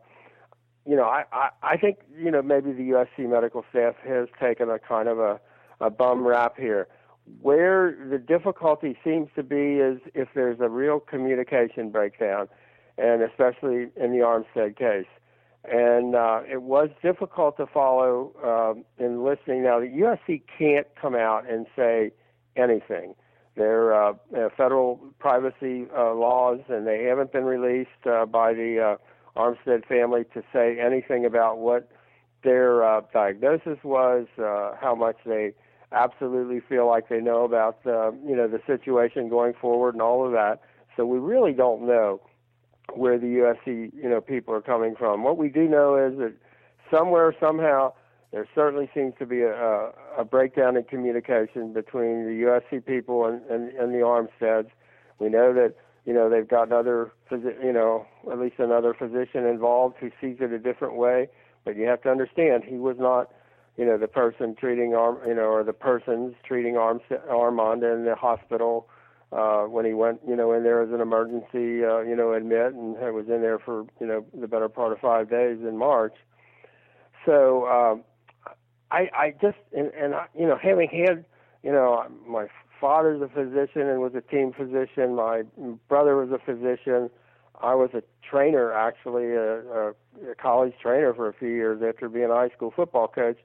[SPEAKER 6] you know, I, I I think you know maybe the USC medical staff has taken a kind of a a bum rap here. Where the difficulty seems to be is if there's a real communication breakdown, and especially in the Armstead case and uh, it was difficult to follow um, in listening. Now, the USC can't come out and say anything. There are uh, federal privacy uh, laws, and they haven't been released uh, by the uh, Armstead family to say anything about what their uh, diagnosis was, uh, how much they absolutely feel like they know about uh, you know the situation going forward, and all of that. So we really don't know where the USC you know people are coming from. What we do know is that somewhere somehow there certainly seems to be a, a breakdown in communication between the USC people and, and, and the Armsteads. We know that you know they've got another you know at least another physician involved who sees it a different way. But you have to understand he was not you know the person treating arm you know or the persons treating Arm Armand in the hospital uh, when he went, you know, in there as an emergency, uh, you know, admit, and was in there for, you know, the better part of five days in March. So um, I, I just, and, and I, you know, having had, you know, my father's a physician and was a team physician. My brother was a physician. I was a trainer, actually, a, a, a college trainer for a few years after being a high school football coach.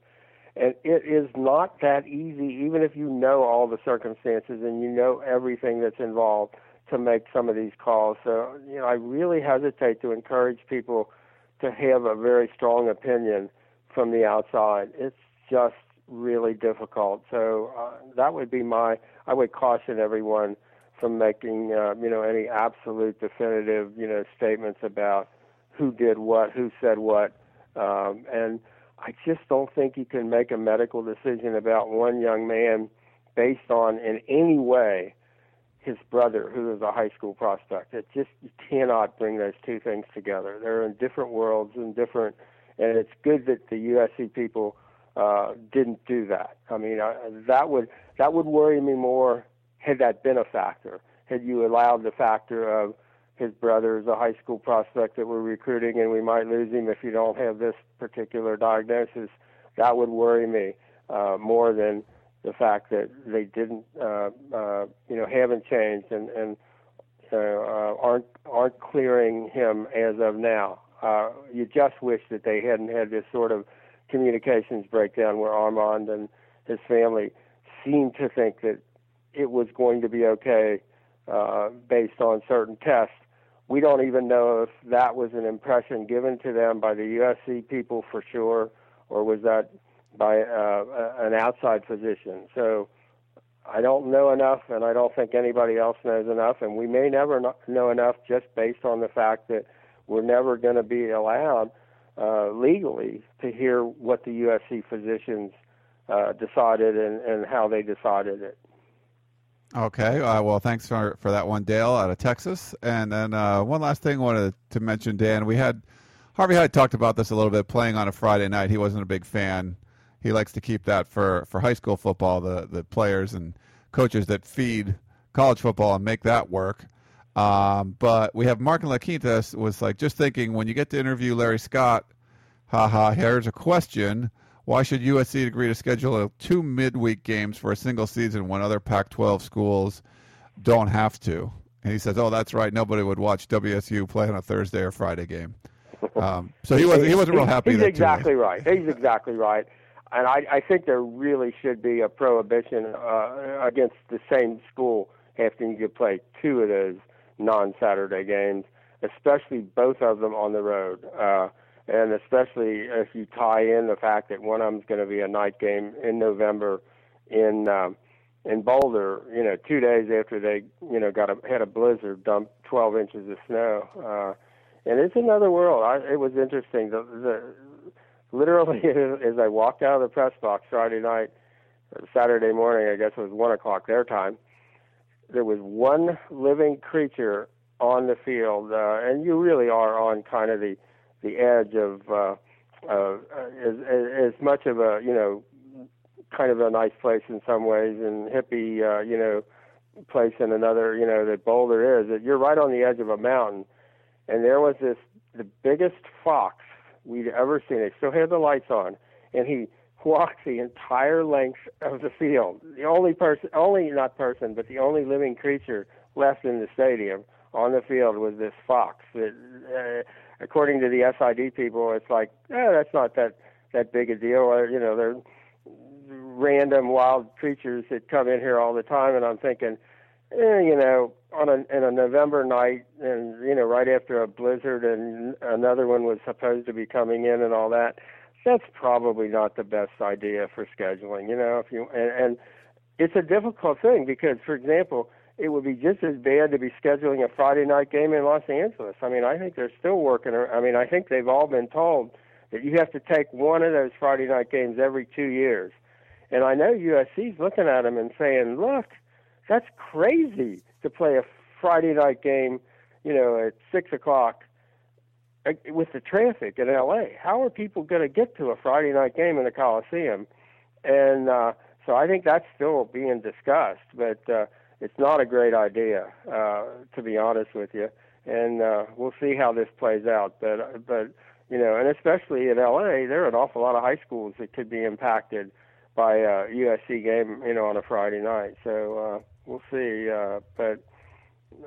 [SPEAKER 6] And it is not that easy, even if you know all the circumstances and you know everything that's involved to make some of these calls. So, you know, I really hesitate to encourage people to have a very strong opinion from the outside. It's just really difficult. So uh, that would be my. I would caution everyone from making uh, you know any absolute definitive you know statements about who did what, who said what, um, and I just don't think you can make a medical decision about one young man based on in any way his brother, who is a high school prospect. It just you cannot bring those two things together. They're in different worlds and different, and it's good that the USC people uh, didn't do that. I mean, uh, that would that would worry me more had that been a factor. Had you allowed the factor of his brother is a high school prospect that we're recruiting, and we might lose him if you don't have this particular diagnosis. That would worry me uh, more than the fact that they didn't, uh, uh, you know, haven't changed and and uh, uh, aren't aren't clearing him as of now. Uh, you just wish that they hadn't had this sort of communications breakdown where Armand and his family seemed to think that it was going to be okay uh, based on certain tests we don't even know if that was an impression given to them by the USC people for sure, or was that by uh, an outside physician. So I don't know enough, and I don't think anybody else knows enough, and we may never know enough just based on the fact that we're never going to be allowed uh, legally to hear what the USC physicians uh, decided and, and how they decided it.
[SPEAKER 1] Okay. Uh, well, thanks for, for that one, Dale, out of Texas. And then uh, one last thing I wanted to mention, Dan. We had Harvey had talked about this a little bit playing on a Friday night. He wasn't a big fan. He likes to keep that for, for high school football, the, the players and coaches that feed college football and make that work. Um, but we have Mark and LaQuinta was like, just thinking when you get to interview Larry Scott, haha, here's a question. Why should USC agree to schedule two midweek games for a single season when other Pac 12 schools don't have to? And he says, "Oh, that's right. Nobody would watch WSU play on a Thursday or Friday game." Um, so he wasn't he wasn't real happy.
[SPEAKER 6] He's exactly right. He's exactly right. And I, I think there really should be a prohibition uh, against the same school having to play two of those non-Saturday games, especially both of them on the road. Uh, and especially if you tie in the fact that one of them's going to be a night game in November in um, in Boulder, you know, two days after they, you know, got a had a blizzard, dumped 12 inches of snow, uh, and it's another world. I, it was interesting. The, the literally (laughs) as I walked out of the press box Friday night, Saturday morning, I guess it was one o'clock their time. There was one living creature on the field, uh, and you really are on kind of the the edge of uh, uh, as, as much of a you know kind of a nice place in some ways and hippie uh, you know place in another you know that Boulder is that you're right on the edge of a mountain. And there was this the biggest fox we'd ever seen. It still had the lights on. And he walked the entire length of the field the only person only not person but the only living creature left in the stadium on the field was this fox that uh, according to the SID people it's like eh, that's not that that big a deal or you know they're random wild creatures that come in here all the time, and I'm thinking, eh, you know, on a in a November night, and you know, right after a blizzard, and another one was supposed to be coming in, and all that. That's probably not the best idea for scheduling. You know, if you and, and it's a difficult thing because, for example, it would be just as bad to be scheduling a Friday night game in Los Angeles. I mean, I think they're still working. I mean, I think they've all been told that you have to take one of those Friday night games every two years. And I know USC's looking at them and saying, look, that's crazy to play a Friday night game, you know, at 6 o'clock with the traffic in LA. How are people going to get to a Friday night game in the Coliseum? And uh, so I think that's still being discussed, but uh, it's not a great idea, uh, to be honest with you. And uh, we'll see how this plays out. But, but you know, and especially in LA, there are an awful lot of high schools that could be impacted by a USC game, you know, on a Friday night. So uh, we'll see. Uh, but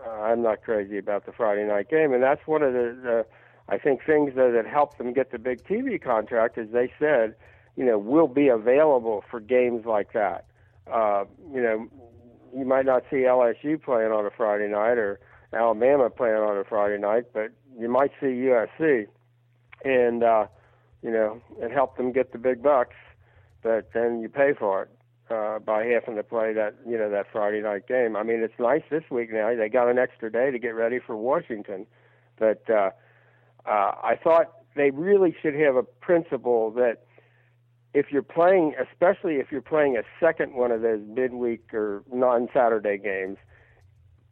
[SPEAKER 6] uh, I'm not crazy about the Friday night game, and that's one of the, the I think things that, that helped them get the big TV contract is they said, you know, we'll be available for games like that. Uh, you know, you might not see LSU playing on a Friday night or Alabama playing on a Friday night, but you might see USC, and uh, you know, it helped them get the big bucks but then you pay for it uh, by having to play that you know that Friday night game. I mean, it's nice this week now. They got an extra day to get ready for Washington, but uh, uh, I thought they really should have a principle that if you're playing, especially if you're playing a second one of those midweek or non-Saturday games,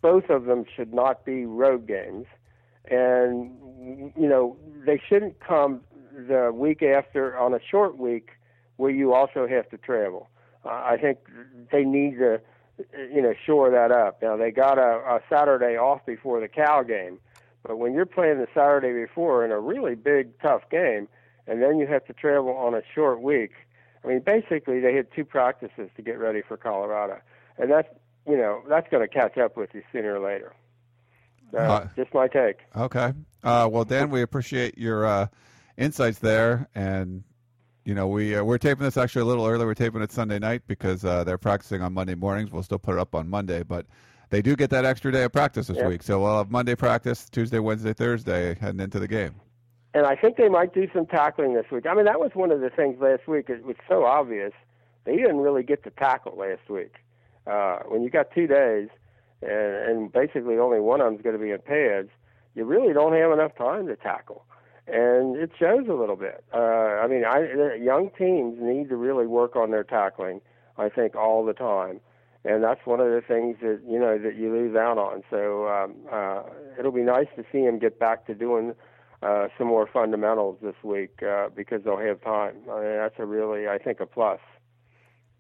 [SPEAKER 6] both of them should not be road games, and you know they shouldn't come the week after on a short week where you also have to travel. Uh, I think they need to, you know, shore that up. Now they got a, a Saturday off before the Cal game, but when you're playing the Saturday before in a really big, tough game, and then you have to travel on a short week. I mean, basically they had two practices to get ready for Colorado, and that's you know that's going to catch up with you sooner or later. So, uh, just my take.
[SPEAKER 1] Okay. Uh, well, Dan, we appreciate your uh, insights there, and you know, we uh, we're taping this actually a little early. We're taping it Sunday night because uh, they're practicing on Monday mornings. We'll still put it up on Monday, but they do get that extra day of practice this week. So we'll have Monday practice, Tuesday, Wednesday, Thursday, heading into the game.
[SPEAKER 6] And I think they might do some tackling this week. I mean, that was one of the things last week. It was so obvious they didn't really get to tackle last week. Uh, when you got two days, and, and basically only one of them's going to be in pads, you really don't have enough time to tackle and it shows a little bit. Uh, I mean, I, young teams need to really work on their tackling. I think all the time, and that's one of the things that you know that you lose out on. So um, uh, it'll be nice to see him get back to doing uh, some more fundamentals this week uh, because they'll have time. I mean, that's a really, I think, a plus.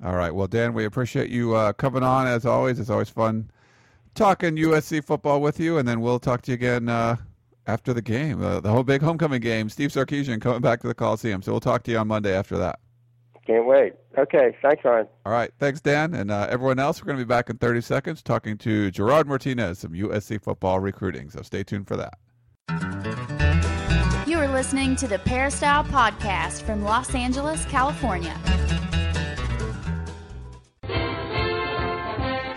[SPEAKER 1] All right. Well, Dan, we appreciate you uh, coming on as always. It's always fun talking USC football with you, and then we'll talk to you again uh, after the game, uh, the whole big homecoming game. Steve Sarkisian coming back to the Coliseum. So we'll talk to you on Monday after that.
[SPEAKER 6] Can't wait. Okay, thanks, Ryan.
[SPEAKER 1] All right, thanks, Dan, and uh, everyone else. We're going to be back in 30 seconds talking to Gerard Martinez from USC football recruiting. So stay tuned for that.
[SPEAKER 4] You are listening to the Peristyle Podcast from Los Angeles, California.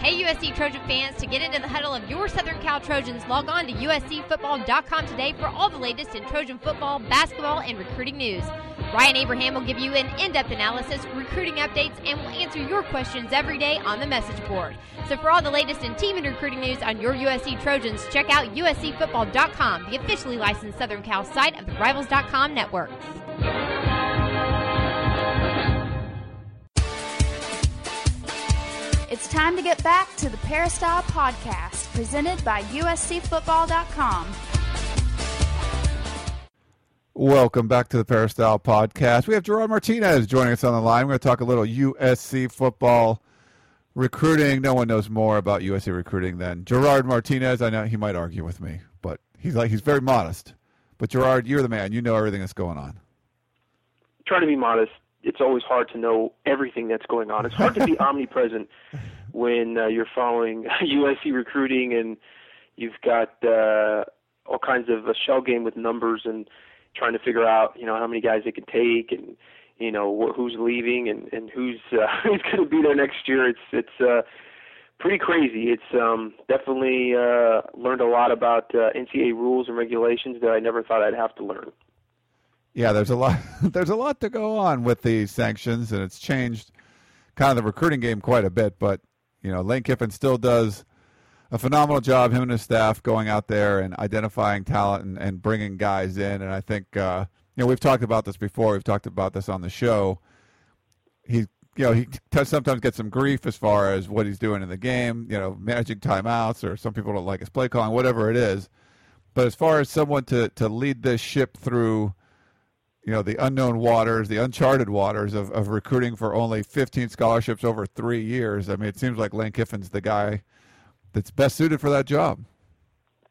[SPEAKER 8] Hey, USC Trojan fans, to get into the huddle of your Southern Cal Trojans, log on to USCFootball.com today for all the latest in Trojan football, basketball, and recruiting news. Ryan Abraham will give you an in depth analysis, recruiting updates, and will answer your questions every day on the message board. So, for all the latest in team and recruiting news on your USC Trojans, check out USCFootball.com, the officially licensed Southern Cal site of the Rivals.com network.
[SPEAKER 4] It's time to get back to the Peristyle Podcast, presented by USCFootball.com.
[SPEAKER 1] Welcome back to the Peristyle Podcast. We have Gerard Martinez joining us on the line. We're going to talk a little USC football recruiting. No one knows more about USC recruiting than Gerard Martinez. I know he might argue with me, but he's like he's very modest. But Gerard, you're the man. You know everything that's going on.
[SPEAKER 9] Try to be modest it's always hard to know everything that's going on. It's hard to be (laughs) omnipresent when uh, you're following (laughs) USC recruiting and you've got uh, all kinds of a shell game with numbers and trying to figure out you know how many guys they can take and you know wh- who's leaving and and who's uh, (laughs) who's going to be there next year. It's it's uh, pretty crazy. It's um, definitely uh, learned a lot about uh, NCAA rules and regulations that I never thought I'd have to learn.
[SPEAKER 1] Yeah, there's a lot. (laughs) There's a lot to go on with these sanctions, and it's changed kind of the recruiting game quite a bit. But you know, Lane Kiffin still does a phenomenal job, him and his staff, going out there and identifying talent and, and bringing guys in. And I think uh, you know we've talked about this before. We've talked about this on the show. He, you know, he sometimes gets some grief as far as what he's doing in the game. You know, managing timeouts, or some people don't like his play calling, whatever it is. But as far as someone to to lead this ship through you know the unknown waters, the uncharted waters of, of recruiting for only 15 scholarships over three years. I mean, it seems like Lane Kiffin's the guy that's best suited for that job.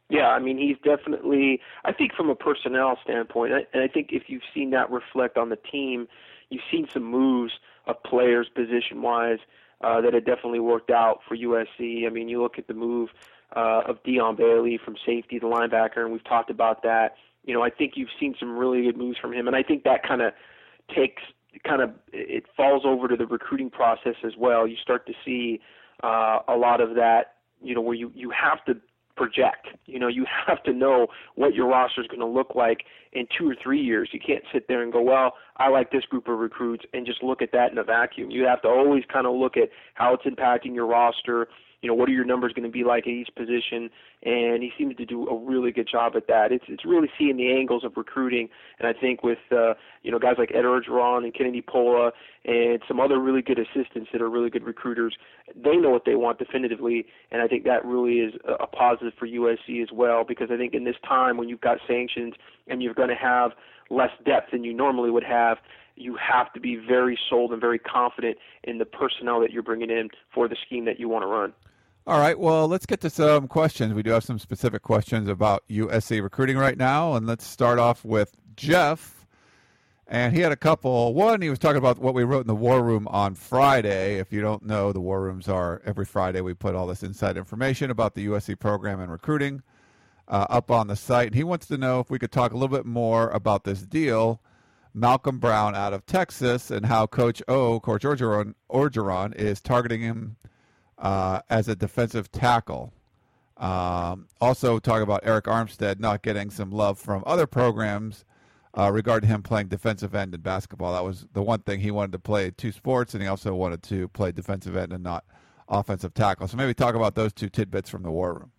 [SPEAKER 9] Yeah, I mean, he's definitely. I think from a personnel standpoint, and I think if you've seen that reflect on the team, you've seen some moves of players position-wise uh, that have definitely worked out for USC. I mean, you look at the move uh, of Dion Bailey from safety to linebacker, and we've talked about that you know, I think you've seen some really good moves from him, and I think that kind of takes kind of it falls over to the recruiting process as well. You start to see uh, a lot of that, you know, where you you have to project. You know, you (laughs) have to know what your roster is going to look like in two or three years. You can't sit there and go, well, I like this group of recruits and just look at that in a vacuum. You have to always kind of look at how it's impacting your roster you know, what are your numbers going to be like at each position? And he seems to do a really good job at that. It's it's really seeing the angles of recruiting, and I think with uh, you know guys like Ed Orgeron and Kennedy Pola and some other really good assistants that are really good recruiters, they know what they want definitively, and I think that really is a, a positive for USC as well because I think in this time when you've got sanctions and you're going to have less depth than you normally would have, you have to be very sold and very confident in the personnel that you're bringing in for the scheme that you want to run.
[SPEAKER 1] All right. Well, let's get to some questions. We do have some specific questions about USC recruiting right now, and let's start off with Jeff. And he had a couple. One, he was talking about what we wrote in the War Room on Friday. If you don't know, the War Rooms are every Friday we put all this inside information about the USC program and recruiting uh, up on the site. And he wants to know if we could talk a little bit more about this deal, Malcom Brown out of Texas, and how Coach O, Coach Orgeron, Orgeron is targeting him uh, as a defensive tackle. Um, also, talk about Arik Armstead not getting some love from other programs uh, regarding him playing defensive end in basketball. That was the one thing he wanted to play two sports, and he also wanted to play defensive end and not offensive tackle. So maybe talk about those two tidbits from the war room.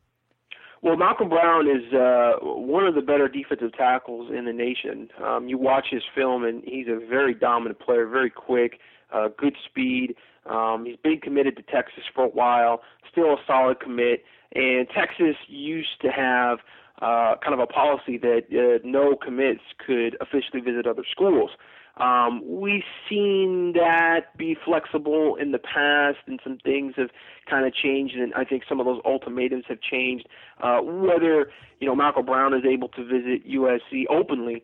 [SPEAKER 9] Well, Malcom Brown is uh, one of the better defensive tackles in the nation. Um, you watch his film, and he's a very dominant player, very quick, uh, good speed. Um, he's been committed to Texas for a while, still a solid commit. And Texas used to have uh, kind of a policy that uh, no commits could officially visit other schools. Um, we've seen that be flexible in the past, and some things have kind of changed, and I think some of those ultimatums have changed. Uh, whether you know Malcom Brown is able to visit USC openly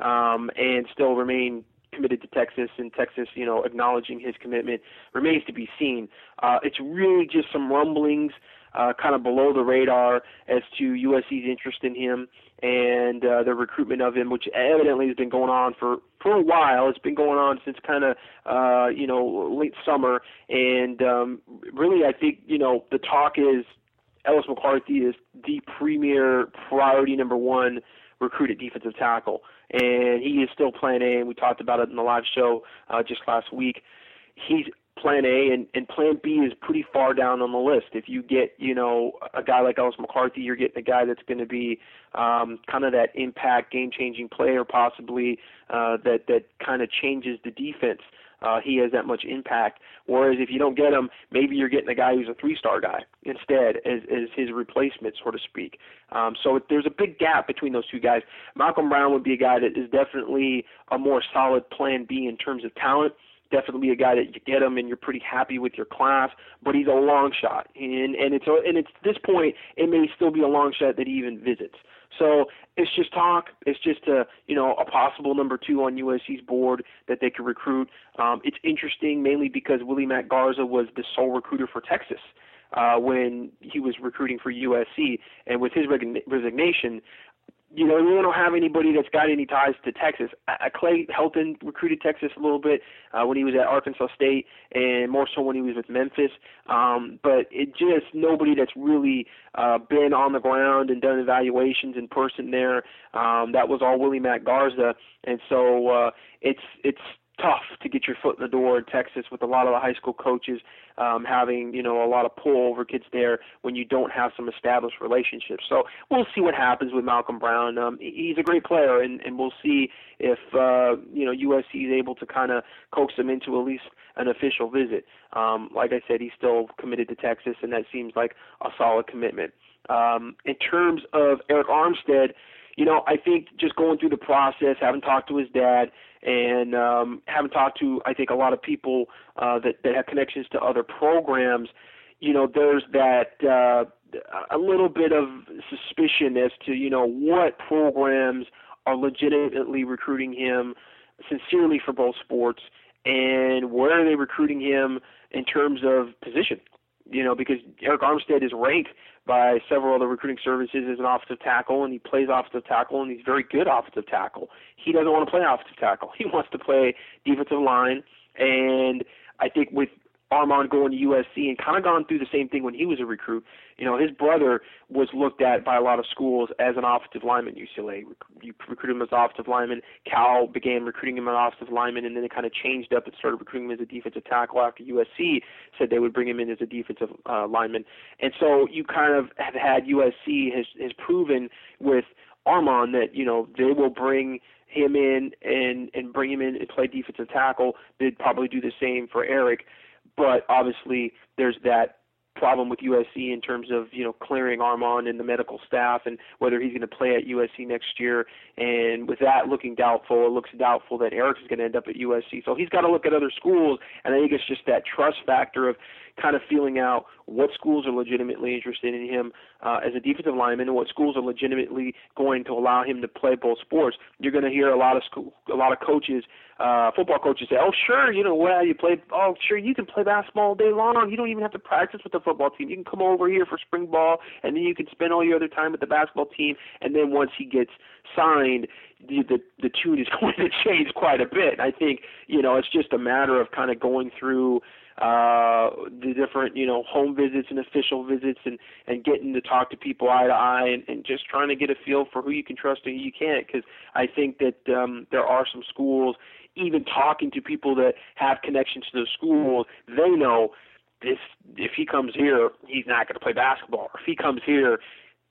[SPEAKER 9] um, and still remain committed to Texas and Texas, you know, acknowledging his commitment remains to be seen. Uh, it's really just some rumblings uh, kind of below the radar as to USC's interest in him and uh, the recruitment of him, which evidently has been going on for for a while. It's been going on since kind of uh, you know late summer, and um, really I think you know the talk is Ellis McCarthy is the premier priority number one recruited defensive tackle, and he is still Plan A. And we talked about it in the live show uh, just last week. He's plan A and, and plan B is pretty far down on the list. If you get, you know, a guy like Ellis McCarthy, you're getting a guy that's going to be um, kind of that impact, game-changing player, possibly uh, that that kind of changes the defense. Uh, he has that much impact. Whereas if you don't get him, maybe you're getting a guy who's a three-star guy instead as, as his replacement, so to speak. Um, so there's a big gap between those two guys. Malcom Brown would be a guy that is definitely a more solid Plan B in terms of talent definitely a guy that you get him and you're pretty happy with your class, but he's a long shot, and and it's and it's this point it may still be a long shot that he even visits. So it's just talk. It's just a you know a possible number two on USC's board that they could recruit. Um, it's interesting mainly because Willie Mack Garza was the sole recruiter for Texas uh, when he was recruiting for USC, and with his resignation, you know, we don't have anybody that's got any ties to Texas. Uh, Clay Helton recruited Texas a little bit uh, when he was at Arkansas State, and more so when he was with Memphis. Um, but it just nobody that's really uh, been on the ground and done evaluations in person there. Um, that was all Willie Mack Garza, and so uh, it's it's tough to get your foot in the door in Texas with a lot of the high school coaches um, having you know a lot of pull over kids there when you don't have some established relationships. So we'll see what happens with Malcom Brown. Um, he's a great player, and, and we'll see if uh, you know USC is able to kind of coax him into at least an official visit. Um, like I said, he's still committed to Texas, and that seems like a solid commitment. Um, in terms of Arik Armstead, you know, I think just going through the process, having talked to his dad, and um, having talked to I think a lot of people uh, that that have connections to other programs, you know, there's that uh, a little bit of suspicion as to you know what programs are legitimately recruiting him sincerely for both sports, and where are they recruiting him in terms of position. You know, because Arik Armstead is ranked by several other recruiting services as an offensive tackle, and he plays offensive tackle, and he's very good offensive tackle. He doesn't want to play offensive tackle. (laughs) He wants to play defensive line, and I think with Armand going to USC and kind of gone through the same thing when he was a recruit. You know, his brother was looked at by a lot of schools as an offensive lineman UCLA. You recruited him as offensive lineman. Cal began recruiting him as offensive lineman, and then it kind of changed up and started recruiting him as a defensive tackle after USC said they would bring him in as a defensive uh, lineman. And so you kind of have had USC has has proven with Armand that you know they will bring him in and and bring him in and play defensive tackle. They'd probably do the same for Arik but obviously there's that problem with USC in terms of you know clearing Armand and the medical staff and whether he's going to play at USC next year. And with that looking doubtful, it looks doubtful that Arik is going to end up at USC. So he's got to look at other schools, and I think it's just that trust factor of kind of feeling out what schools are legitimately interested in him uh, as a defensive lineman and what schools are legitimately going to allow him to play both sports. You're going to hear a lot of school, a lot of coaches uh, football coaches say, "Oh, sure, you know, well, you play. Oh, sure, you can play basketball all day long. You don't even have to practice with the football team. You can come over here for spring ball, and then you can spend all your other time with the basketball team. And then once he gets signed, the the, the tune is (laughs) going to change quite a bit. I think you know it's just a matter of kind of going through." Uh the different you know home visits and official visits and and getting to talk to people eye to eye and, and just trying to get a feel for who you can trust and who you can't because I think that um there are some schools even talking to people that have connections to the school, they know this if he comes here, he's not going to play basketball. If he comes here,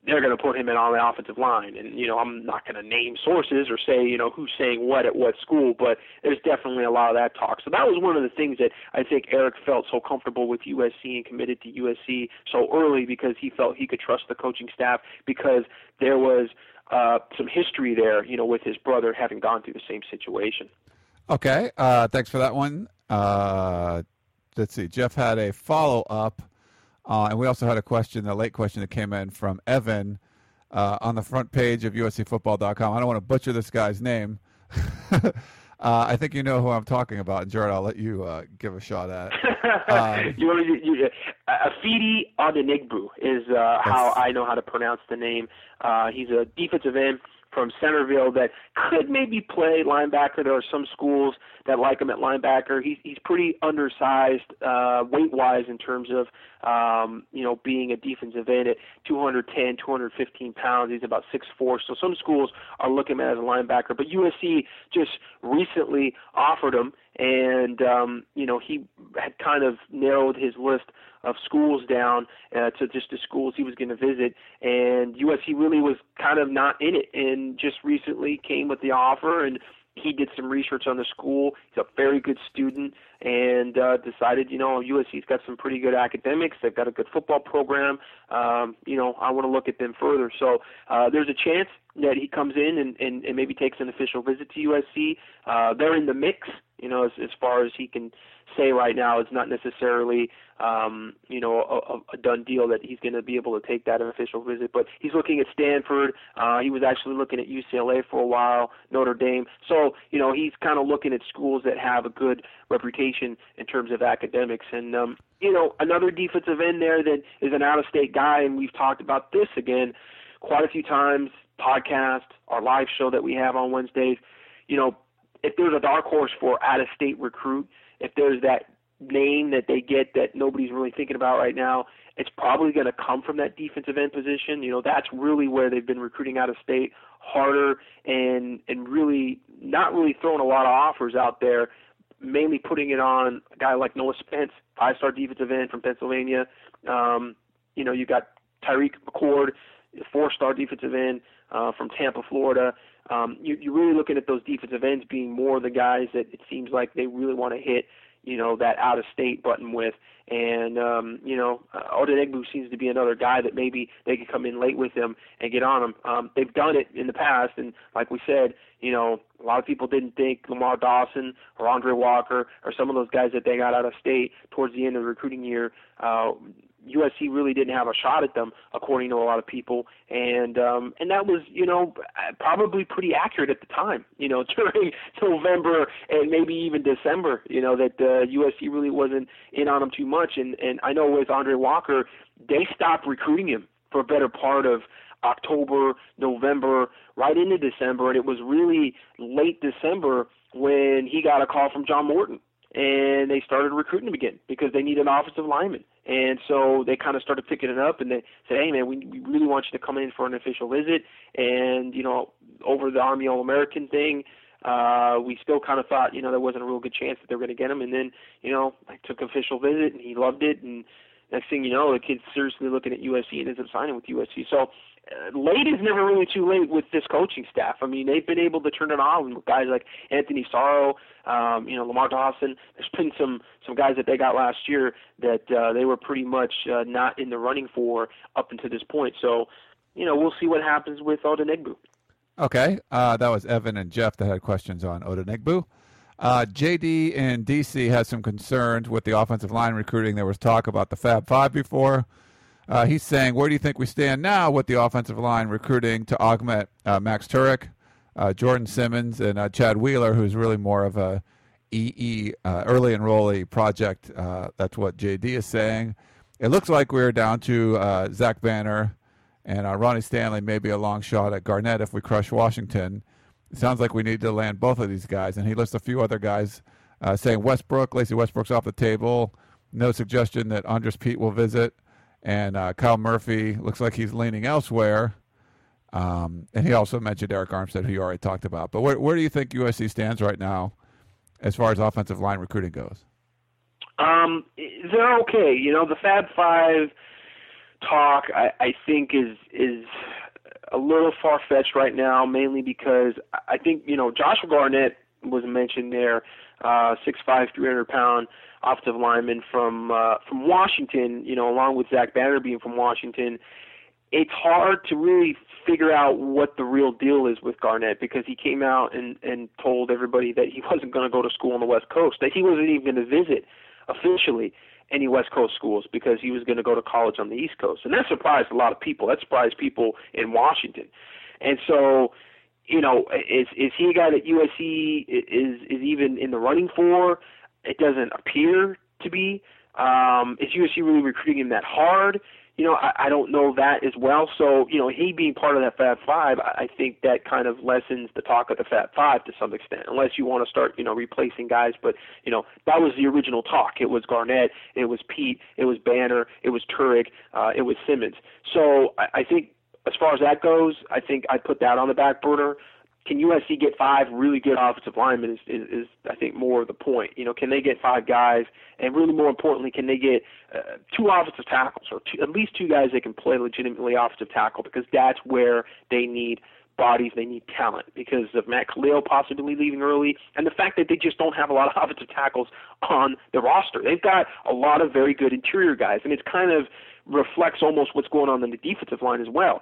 [SPEAKER 9] they're going to put him in on the offensive line. And you know, I'm not going to name sources or say you know who's saying what at what school, but there's definitely a lot of that talk. So that was one of the things that I think Arik felt so comfortable with USC and committed to USC so early because he felt he could trust the coaching staff because there was uh, some history there, you know, with his brother having gone through the same situation.
[SPEAKER 1] Okay, uh, thanks for that one. Uh, let's see. Jeff had a follow up, uh, and we also had a question, a late question that came in from Evan uh, on the front page of USCFootball.com. I don't want to butcher this guy's name. (laughs) Uh, I think you know who I'm talking about, and Jared, I'll let you uh, give a shot at. (laughs) Um,
[SPEAKER 9] you you, uh, Ifeadi Odenigbo is uh, how I know how to pronounce the name. Uh, he's a defensive end from Centerville that could maybe play linebacker. There are some schools that like him at linebacker. He's he's pretty undersized uh, weight wise in terms of um, you know being a defensive end at 210, 215 pounds. He's about six four. So some schools are looking at him as a linebacker. But USC just recently offered him, and um, you know he had kind of narrowed his list of schools down uh, to just the schools he was going to visit. And USC really was kind of not in it, and just recently came with the offer and he did some research on the school. He's a very good student and uh, decided, you know, USC's got some pretty good academics. They've got a good football program. Um, you know, I want to look at them further. So uh, there's a chance that he comes in and, and, and maybe takes an official visit to USC. Uh, they're in the mix, you know, as, as far as he can say right now. It's not necessarily, um, you know, a, a done deal that he's going to be able to take that official visit. But he's looking at Stanford. Uh, he was actually looking at UCLA for a while, Notre Dame. So, you know, he's kind of looking at schools that have a good reputation in terms of academics. And, um, you know, another defensive end there that is an out-of-state guy, and we've talked about this again quite a few times, podcast, our live show that we have on Wednesdays. You know, if there's a dark horse for out-of-state recruit, if there's that name that they get that nobody's really thinking about right now, it's probably going to come from that defensive end position. You know, that's really where they've been recruiting out of state harder and and really not really throwing a lot of offers out there, mainly putting it on a guy like Noah Spence, five-star defensive end from Pennsylvania. Um, you know, you got Tyriq McCord, four-star defensive end uh, from Tampa, Florida. Um, you, you're really looking at those defensive ends being more the guys that it seems like they really want to hit, you know, that out of state button with. And um, you know, uh, Odenigbo seems to be another guy that maybe they could come in late with him and get on him. Um, they've done it in the past, and like we said, you know, a lot of people didn't think Lamar Dawson or Aundrey Walker or some of those guys that they got out of state towards the end of the recruiting year. Uh, USC really didn't have a shot at them, according to a lot of people, and um, and that was you know probably pretty accurate at the time. You know (laughs) during November and maybe even December, you know that uh, USC really wasn't in on him too much, and and I know with Aundrey Walker, they stopped recruiting him for a better part of October, November, right into December, and it was really late December when he got a call from John Morton and they started recruiting him again because they need an offensive lineman. And so they kind of started picking it up, and they said, "Hey, man, we, we really want you to come in for an official visit." And you know, over the Army All American thing, uh, we still kind of thought, you know, there wasn't a real good chance that they were going to get him. And then, you know, I took official visit, and he loved it. And next thing you know, the kid's seriously looking at USC and ends up signing with USC. So late is never really too late with this coaching staff. I mean, they've been able to turn it on with guys like Anthony Sarao, um, you know, Lamar Dawson. There's been some some guys that they got last year that uh, they were pretty much uh, not in the running for up until this point. So, you know, we'll see what happens with Odenigbo.
[SPEAKER 1] Okay, uh, that was Evan and Jeff that had questions on Odenigbo. Uh, JD in DC has some concerns with the offensive line recruiting. There was talk about the Fab Five before. Uh, he's saying, where do you think we stand now with the offensive line recruiting to augment uh, Max Tuerk, uh, Jordan Simmons, and uh, Chad Wheeler, who's really more of a EE uh, early enrollee project? Uh, that's what JD is saying. It looks like we're down to Zach Banner and Ronnie Stanley, maybe a long shot at Garnett if we crush Washington. It sounds like we need to land both of these guys. And he lists a few other guys saying Westbrook, Lacey Westbrook's off the table. No suggestion that Andrus Peat will visit and uh, Kyle Murphy looks like he's leaning elsewhere. Um, and he also mentioned Arik Armstead, who you already talked about. But where, where do you think USC stands right now as far as offensive line recruiting goes?
[SPEAKER 9] Um, they're okay. You know, the Fab Five talk, I, I think, is is a little far fetched right now, mainly because I think you know Joshua Garnett was mentioned there, uh, six five, three hundred pound offensive lineman from uh, from Washington, you know, along with Zach Banner being from Washington, it's hard to really figure out what the real deal is with Garnett because he came out and and told everybody that he (laughs) wasn't going to go to school on the West Coast, that he wasn't even going to visit officially any West Coast schools because he was going to go to college on the East Coast, and that surprised a lot of people. That surprised people in Washington, and so you know, is is he a guy that USC is is even in the running for? It doesn't appear to be. Um, is USC really recruiting him that hard? You know, I, I don't know that as well. So, you know, he being part of that Fab Five, I, think that kind of lessens the talk of the Fab Five to some extent, unless you want to start, you know, replacing guys. But, you know, that was the original talk. It was Garnett, it was Peat, it was Banner, it was Tuerk, uh, it was Simmons. So I, I think as far as that goes, I think I put that on the back burner can USC get five really good offensive linemen is, is, is I think more of the point. You know, can they get five guys, and really more importantly, can they get uh, two offensive tackles or two, at least two guys that can play legitimately offensive tackle because that's where they need bodies, they need talent because of Matt Kalil possibly leaving early, and the fact that they just don't have a lot of (laughs) offensive tackles on the roster. They've got a lot of very good interior guys, and it's kind of reflects almost what's going on in the defensive line as well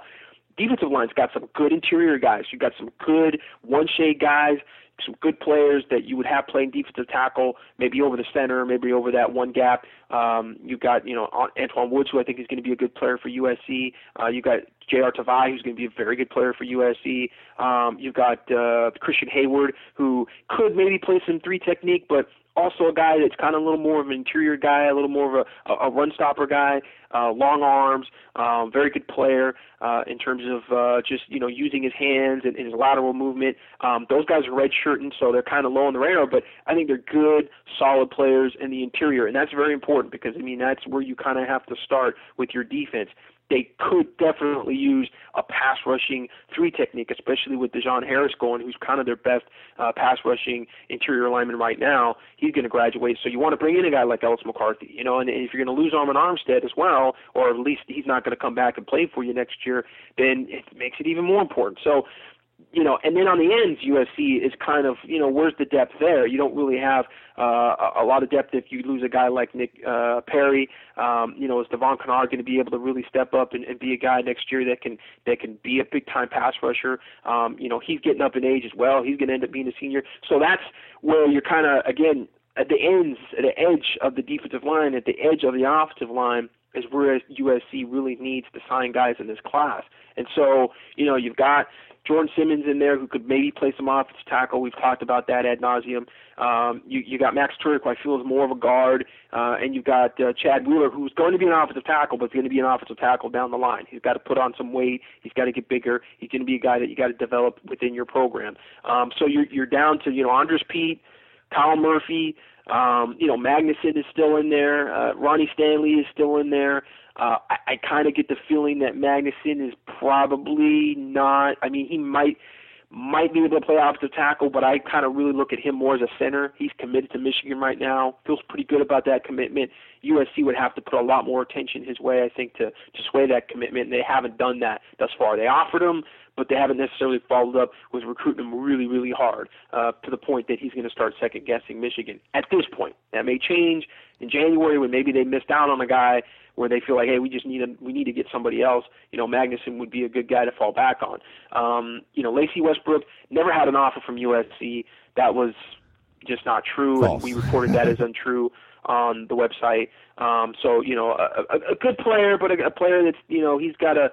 [SPEAKER 9] defensive line's got some good interior guys. You've got some good one shade guys, some good players that you would have playing defensive tackle, maybe over the center, maybe over that one gap. Um, you've got you know Antwaun Woods, who I think is going to be a good player for USC. Uh, you've got J.R. Tavai, who's going to be a very good player for USC. Um, you've got uh, Christian Heyward, who could maybe play some three technique, but also a guy that's kind of a little more of an interior guy, a little more of a, a run stopper guy, uh, long arms, um, very good player uh, in terms of uh, just you know using his hands and, and his lateral movement. Um, those guys are redshirting, so they're kind of low on the radar, but I think they're good, solid players in the interior, and that's very important because I mean that's where you kind of have to start with your defense they could definitely use a pass rushing three technique, especially with DaJohn Harris going, who's kind of their best uh, pass rushing interior lineman right now. He's going to graduate, so you want to bring in a guy like Ellis McCarthy, you know. And if you're going to lose Armond Armstead as well, or at least he's not going to come back and play for you next year, then it makes it even more important. So you know, and then on the ends, USC is kind of, you know, where's the depth there? You don't really have uh, a, lot of depth if you lose a guy like Nick uh, Perry. Um, you know, is Devon Kennard going to be able to really step up and, and be a guy next year that can that can be a big time pass rusher? Um, you know, he's getting up in age as well. He's going to end up being a senior. So that's where you're kind of again at the ends, at the edge of the defensive line, at the edge of the offensive line is where USC really needs to sign guys in this class. And so, you know, you've got Jordan Simmons in there who could maybe play some offensive tackle. We've talked about that ad nauseum. Um, you, you got Max Tuerk, who I feel is more of a guard, uh, and you've got uh, Chad Wheeler, who's going to be an offensive tackle, but he's going to be an offensive tackle down the line. He's got to put on some weight. He's got to get bigger. He's going to be a guy that you got to develop within your program. Um, so you're you're down to you know Andrus Peat, Kyle Murphy. Um, you know Magnuson is still in there. Uh, Ronnie Stanley is still in there. Uh, I, I kind of get the feeling that Magnuson is probably not. I mean, he might might be able to play offensive tackle, but I kind of really look at him more as a center. He's committed to Michigan right now. Feels pretty good about that commitment. USC would have to put a lot more attention his way, I think, to to sway that commitment, and they haven't done that thus far. They offered him, but they haven't necessarily followed up with recruiting him really, really hard uh, to the point that he's going to start second guessing Michigan at this point. That may change in January when maybe they missed out on a guy where they feel like, hey, we just need a, we need to get somebody else. You know, Magnuson would be a good guy to fall back on. Um, you know, Lacey Westbrook never had an offer from USC. That was just not true,
[SPEAKER 1] False.
[SPEAKER 9] and we reported that as untrue on the website. Um, so you know, a, a, a good player, but a, a player that's you know he's got to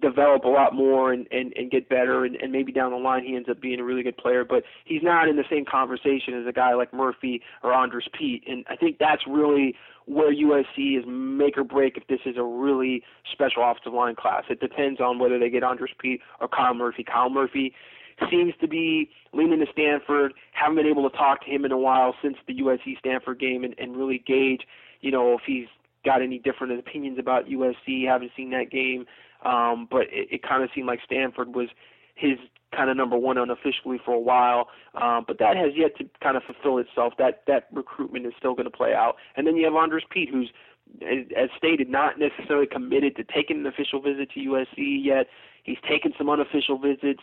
[SPEAKER 9] develop a lot more and, and, and get better, and, and maybe down the line he ends up being a really good player. But he's not in the same conversation as a guy like Murphy or Andrus Peat, and I think that's really where USC is make or break if this is a really special offensive line class. It depends on whether they get Andrus Peat or Kyle Murphy. Kyle Murphy seems to be leaning to Stanford. Haven't been able to talk to him in a while since the USC Stanford game and, and really gauge, you know, if he's got any different opinions about USC. Haven't seen that game, um, but it, it kind of seemed like Stanford was his kind of number one unofficially for a while. Um, but that has yet to kind of fulfill itself. That that recruitment is still going to play out. And then you have Andrus Peat, who's as stated, not necessarily committed to taking an official visit to USC yet. He's taken some unofficial visits.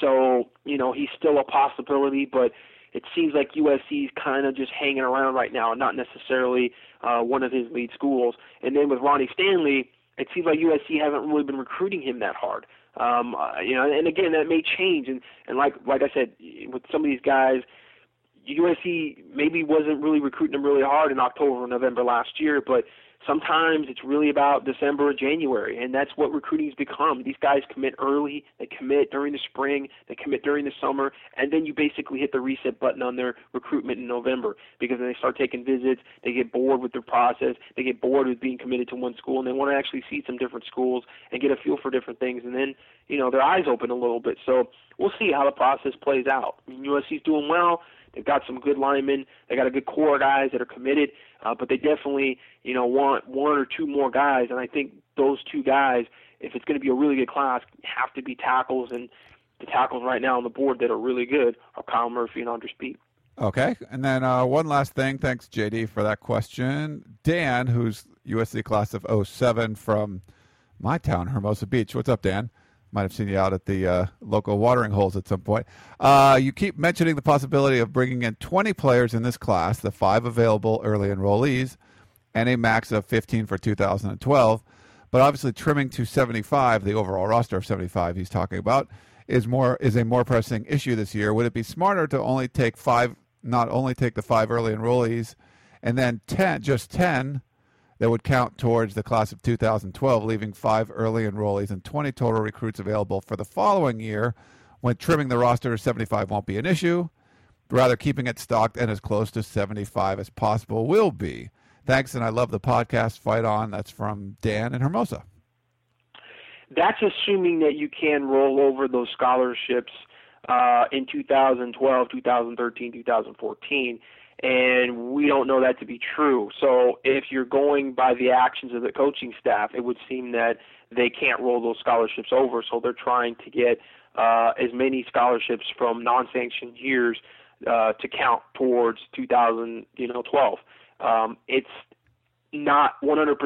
[SPEAKER 9] So, you know, he's still a possibility, but it seems like USC is kind of just hanging around right now, not necessarily uh, one of his lead schools. And then with Ronnie Stanley, it seems like USC haven't really been recruiting him that hard. Um, uh, you know, and again, that may change. And and like like I said, with some of these guys, USC maybe wasn't really recruiting them really hard in October or November last year, but sometimes it's really about December or January, and that's what recruiting's become. These guys commit early, they commit during the spring, they commit during the summer, and then you basically hit the reset button on their recruitment in November because then they start taking visits, they get bored with the process, they get bored with being committed to one school, and they want to actually see some different schools and get a feel for different things, and then you know their eyes open a little bit. So we'll see how the process plays out. I mean, USC's doing well. They've got some good linemen. They got a good core of guys that are committed, uh, but they definitely, you know, want one or two more guys. And I think those two guys, if it's going to be a really good class, have to be tackles. And the tackles right now on the board that are really good are Kyle Murphy and Andrus Peat.
[SPEAKER 1] Okay, and then uh, one last thing. Thanks, JD, for that question. Dan, who's USC class of 07 from my town, Hermosa Beach. What's up, Dan? Might have seen you out at the uh, local watering holes at some point. Uh, you keep mentioning the possibility of bringing in 20 players in this class, the five available early enrollees, and a max of 15 for 2012. But obviously, trimming to 75, the overall roster of 75 he's talking about, is more is a more pressing issue this year. Would it be smarter to only take five, not only take the five early enrollees, and then 10, just 10 that would count towards the class of 2012, leaving five early enrollees and 20 total recruits available for the following year when trimming the roster to 75 won't be an issue. Rather, keeping it stocked and as close to 75 as possible will be. Thanks, and I love the podcast. Fight on. That's from Dan and Hermosa.
[SPEAKER 9] That's assuming that you can roll over those scholarships uh, in 2012, 2013, 2014 and we don't know that to be true. So if you're going by the actions of the coaching staff, it would seem that they can't roll those scholarships over. So they're trying to get uh, as many scholarships from non-sanctioned years uh, to count towards 2012. Um, it's not 100%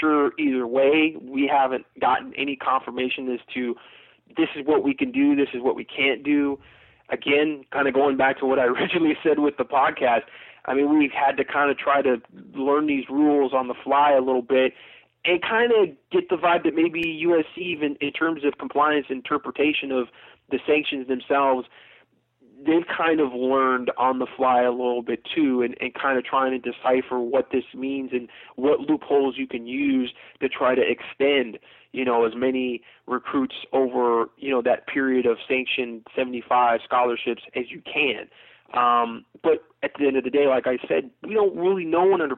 [SPEAKER 9] sure either way. We haven't gotten any confirmation as to this is what we can do, this is what we can't do again, kind of going back to what I (laughs) originally said with the podcast, I mean, we've had to kind of try to learn these rules on the fly a little bit and kind of get the vibe that maybe USC, even in terms of compliance interpretation of the sanctions themselves, they've kind of learned on the fly a little bit too and, and kind of trying to decipher what this means and what loopholes you can use to try to extend you know as many recruits over you know that period of sanctioned 75 scholarships as you can um, but at the end of the day, like I said, we don't really know 100%.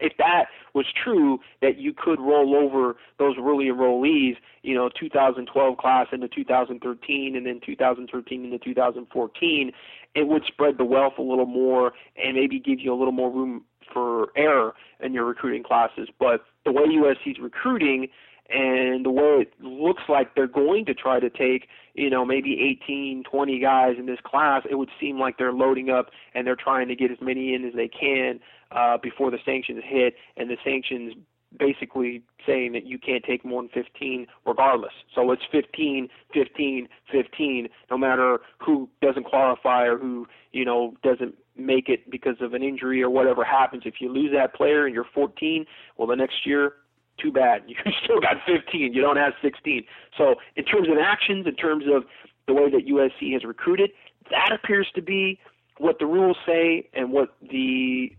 [SPEAKER 9] If that was true, that you could roll over those early enrollees, you know, 2012 class into 2013 and then 2013 into 2014, it would spread the wealth a little more and maybe give you a little more room for error in your recruiting classes. But the way USC's recruiting, and the way it looks like they're going to try to take, you know, maybe 18, 20 guys in this class, it would seem like they're loading up and they're trying to get as many in as they can uh, before the sanctions hit, and the sanctions basically saying that you can't take more than 15 regardless. So it's 15, 15, 15, no matter who doesn't qualify or who, you know, doesn't make it because of an injury or whatever happens. If you lose that player and you're 14, well, the next year too bad. (laughs) You still got 15. You don't have 16. So in terms of actions, in terms of the way that USC has recruited, that appears to be what the rules say and what the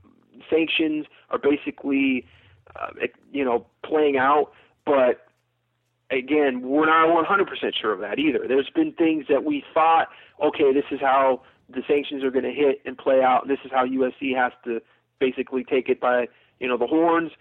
[SPEAKER 9] sanctions are basically, uh, you know, playing out. But again, we're not 100% sure of that either. There's been things that we thought, okay, this is how the sanctions are going to hit and play out. This is how USC has to basically take it by, you know, the horns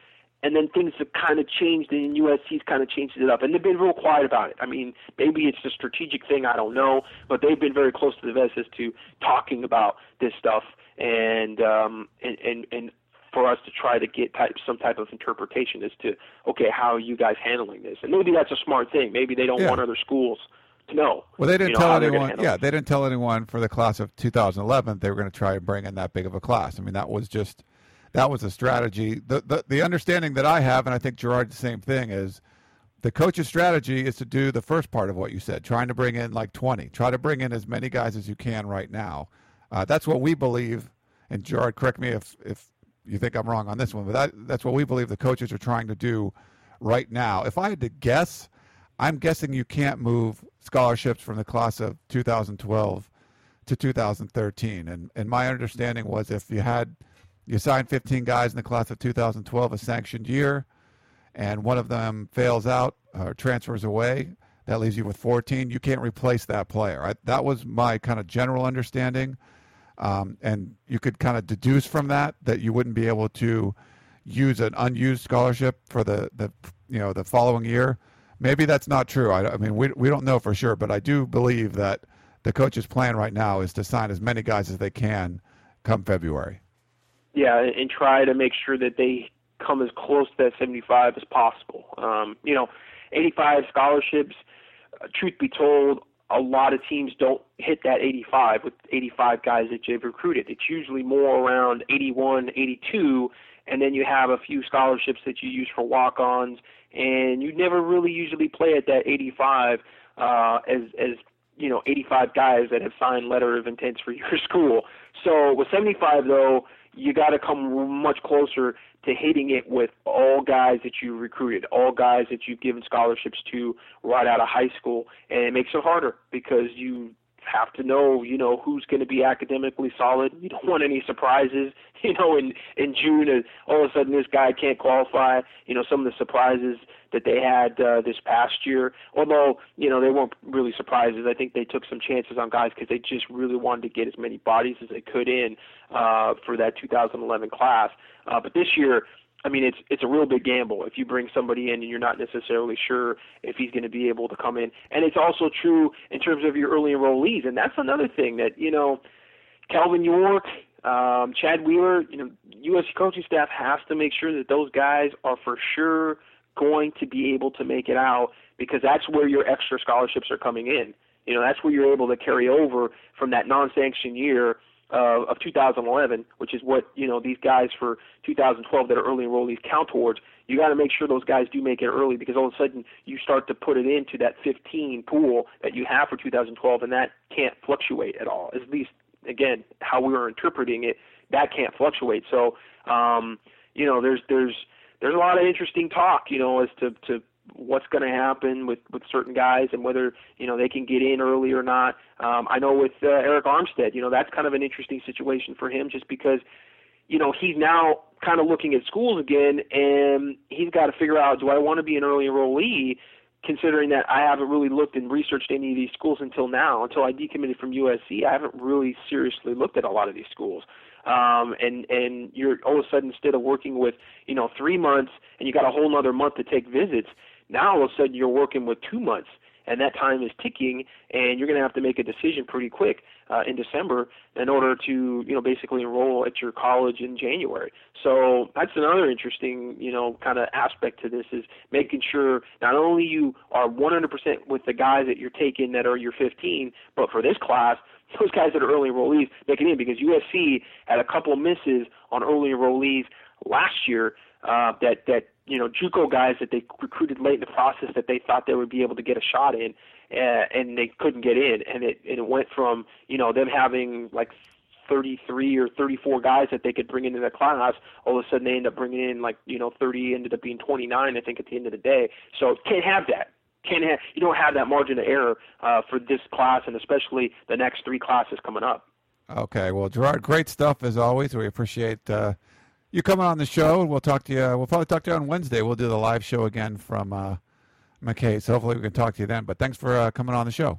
[SPEAKER 9] and then things have kind of changed, and USC's kind of changed it up, and they've been real quiet about it. I mean, maybe it's a strategic thing, I don't know, but they've been very close to the vest as to talking about this stuff, and um, and and and for us to try to get type, some type of interpretation as to okay, how are you guys handling this? And maybe that's a smart thing. Maybe they don't
[SPEAKER 1] yeah.
[SPEAKER 9] want other schools to know.
[SPEAKER 1] Well, they didn't
[SPEAKER 9] you know,
[SPEAKER 1] tell anyone. Yeah,
[SPEAKER 9] it.
[SPEAKER 1] they didn't tell anyone for the class of 2011 they were going to try and bring in that big of a class. I mean, that was just that was a strategy. The, the, the understanding that I have, and I think Gerard the same thing, is the coach's strategy is to do the first part of what you said, trying to bring in like 20. Try to bring in as many guys as you can right now. Uh, that's what we believe. And Gerard, correct me if, if you think I'm wrong on this one, but that, that's what we believe the coaches are trying to do right now. If I had to guess, I'm guessing you can't move scholarships from the class of 2012 to 2013. And and my understanding was if you had you sign 15 guys in the class of 2012, a sanctioned year, and one of them fails out or transfers away, that leaves you with 14. You can't replace that player. I, that was my kind of general understanding. Um, and you could kind of deduce from that that you wouldn't be able to use an unused scholarship for the, the you know the following year. Maybe that's not true. I, I mean, we we don't know for sure, but I do believe that the coach's plan right now is to sign as many guys as they can come February.
[SPEAKER 9] Yeah, and try to make sure that they come as close to that 75 as possible. Um, you know, 85 scholarships truth be told, a lot of teams don't hit that 85 with 85 guys that you've recruited. It's usually more around 81, 82, and then you have a few scholarships that you use for walk-ons, and you never really usually play at that 85 uh, as as you know 85 guys that have signed letter of intents for (laughs) your school. So with 75 though, you got to come much closer to hitting it with all guys that you recruited, all guys that you've given scholarships to right out of high school, and it makes it harder because you have to know, you know, who's going to be academically solid. You don't want any surprises, (laughs) you know, in in June, and all of a sudden this guy can't qualify. You know, some of the surprises that they had uh, this past year. Although, you know, they weren't really surprises. I think they took some chances on guys because they just really wanted to get as many bodies as they could in uh, for that 2011 class. Uh, but this year, I mean, it's it's a real big gamble if you bring somebody in and you're not necessarily sure if he's going to be able to come in. And it's also true in terms of your early enrollees, and that's another thing that you know, Calvin York, um, Chad Wheeler, you know, USC coaching staff has to make sure that those guys are for sure going to be able to make it out because that's where your extra scholarships are coming in. You know, that's where you're able to carry over from that non-sanctioned year uh, of 2011, which is what you know these guys for 2012 that are early enrollees count towards. You got to make sure those guys do make it early because all of a sudden you start to put it into that 15 pool that you have for 2012, and that can't fluctuate at all. At least again, how we were interpreting it, that can't fluctuate. So, um, you know, there's there's there's a lot of interesting talk, you know, as to to what's going to happen with with certain guys and whether you know they can get in early or not. Um, I know with uh, Arik Armstead, you know that's kind of an interesting situation for him just because you know he's now kind of looking at schools again and he's got to figure out do I want to be an early enrollee considering that I haven't really looked and researched any of these schools until now until I decommitted from USC I haven't really seriously looked at a lot of these schools um, and and you're all of a sudden instead of working with you know three months and you got a whole other month to take visits now all of a sudden you're working with two months, and that time is ticking, and you're going to have to make a decision pretty quick uh, in December in order to you know basically enroll at your college in January. So that's another interesting you know kind of aspect to this is making sure not only you are 100% with the guys that you're taking that are your 15, but for this class those guys that are early enrollees make it in because USC had a couple misses on early enrollees last year uh, that that you know JUCO guys that they recruited late in the process that they thought they would be able to get a shot in, uh, and they couldn't get in, and it and it went from you know them having like 33 or 34 guys that they could bring into the class. All of a sudden, they end up bringing in like you know 30, ended up being 29, I think, at the end of the day. So can't have that. Can't have you don't have that margin of error uh, for this class, and especially the next three classes coming up.
[SPEAKER 1] Okay, well, Gerard, great stuff as always. We appreciate. Uh you coming on the show, and we'll talk to you. We'll probably talk to you on Wednesday. We'll do the live show again from uh, McKay. So hopefully we can talk to you then. But thanks for uh, coming on the show.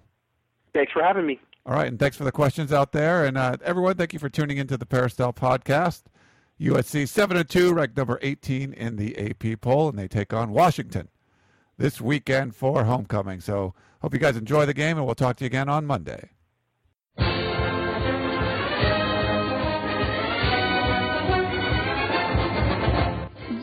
[SPEAKER 9] Thanks for having me.
[SPEAKER 1] All right, and thanks for the questions out there. And uh, everyone, thank you for tuning into the Peristyle podcast. USC 7 and 2, ranked number 18 in the AP poll, and they take on Washington this weekend for homecoming. So hope you guys enjoy the game, and we'll talk to you again on Monday.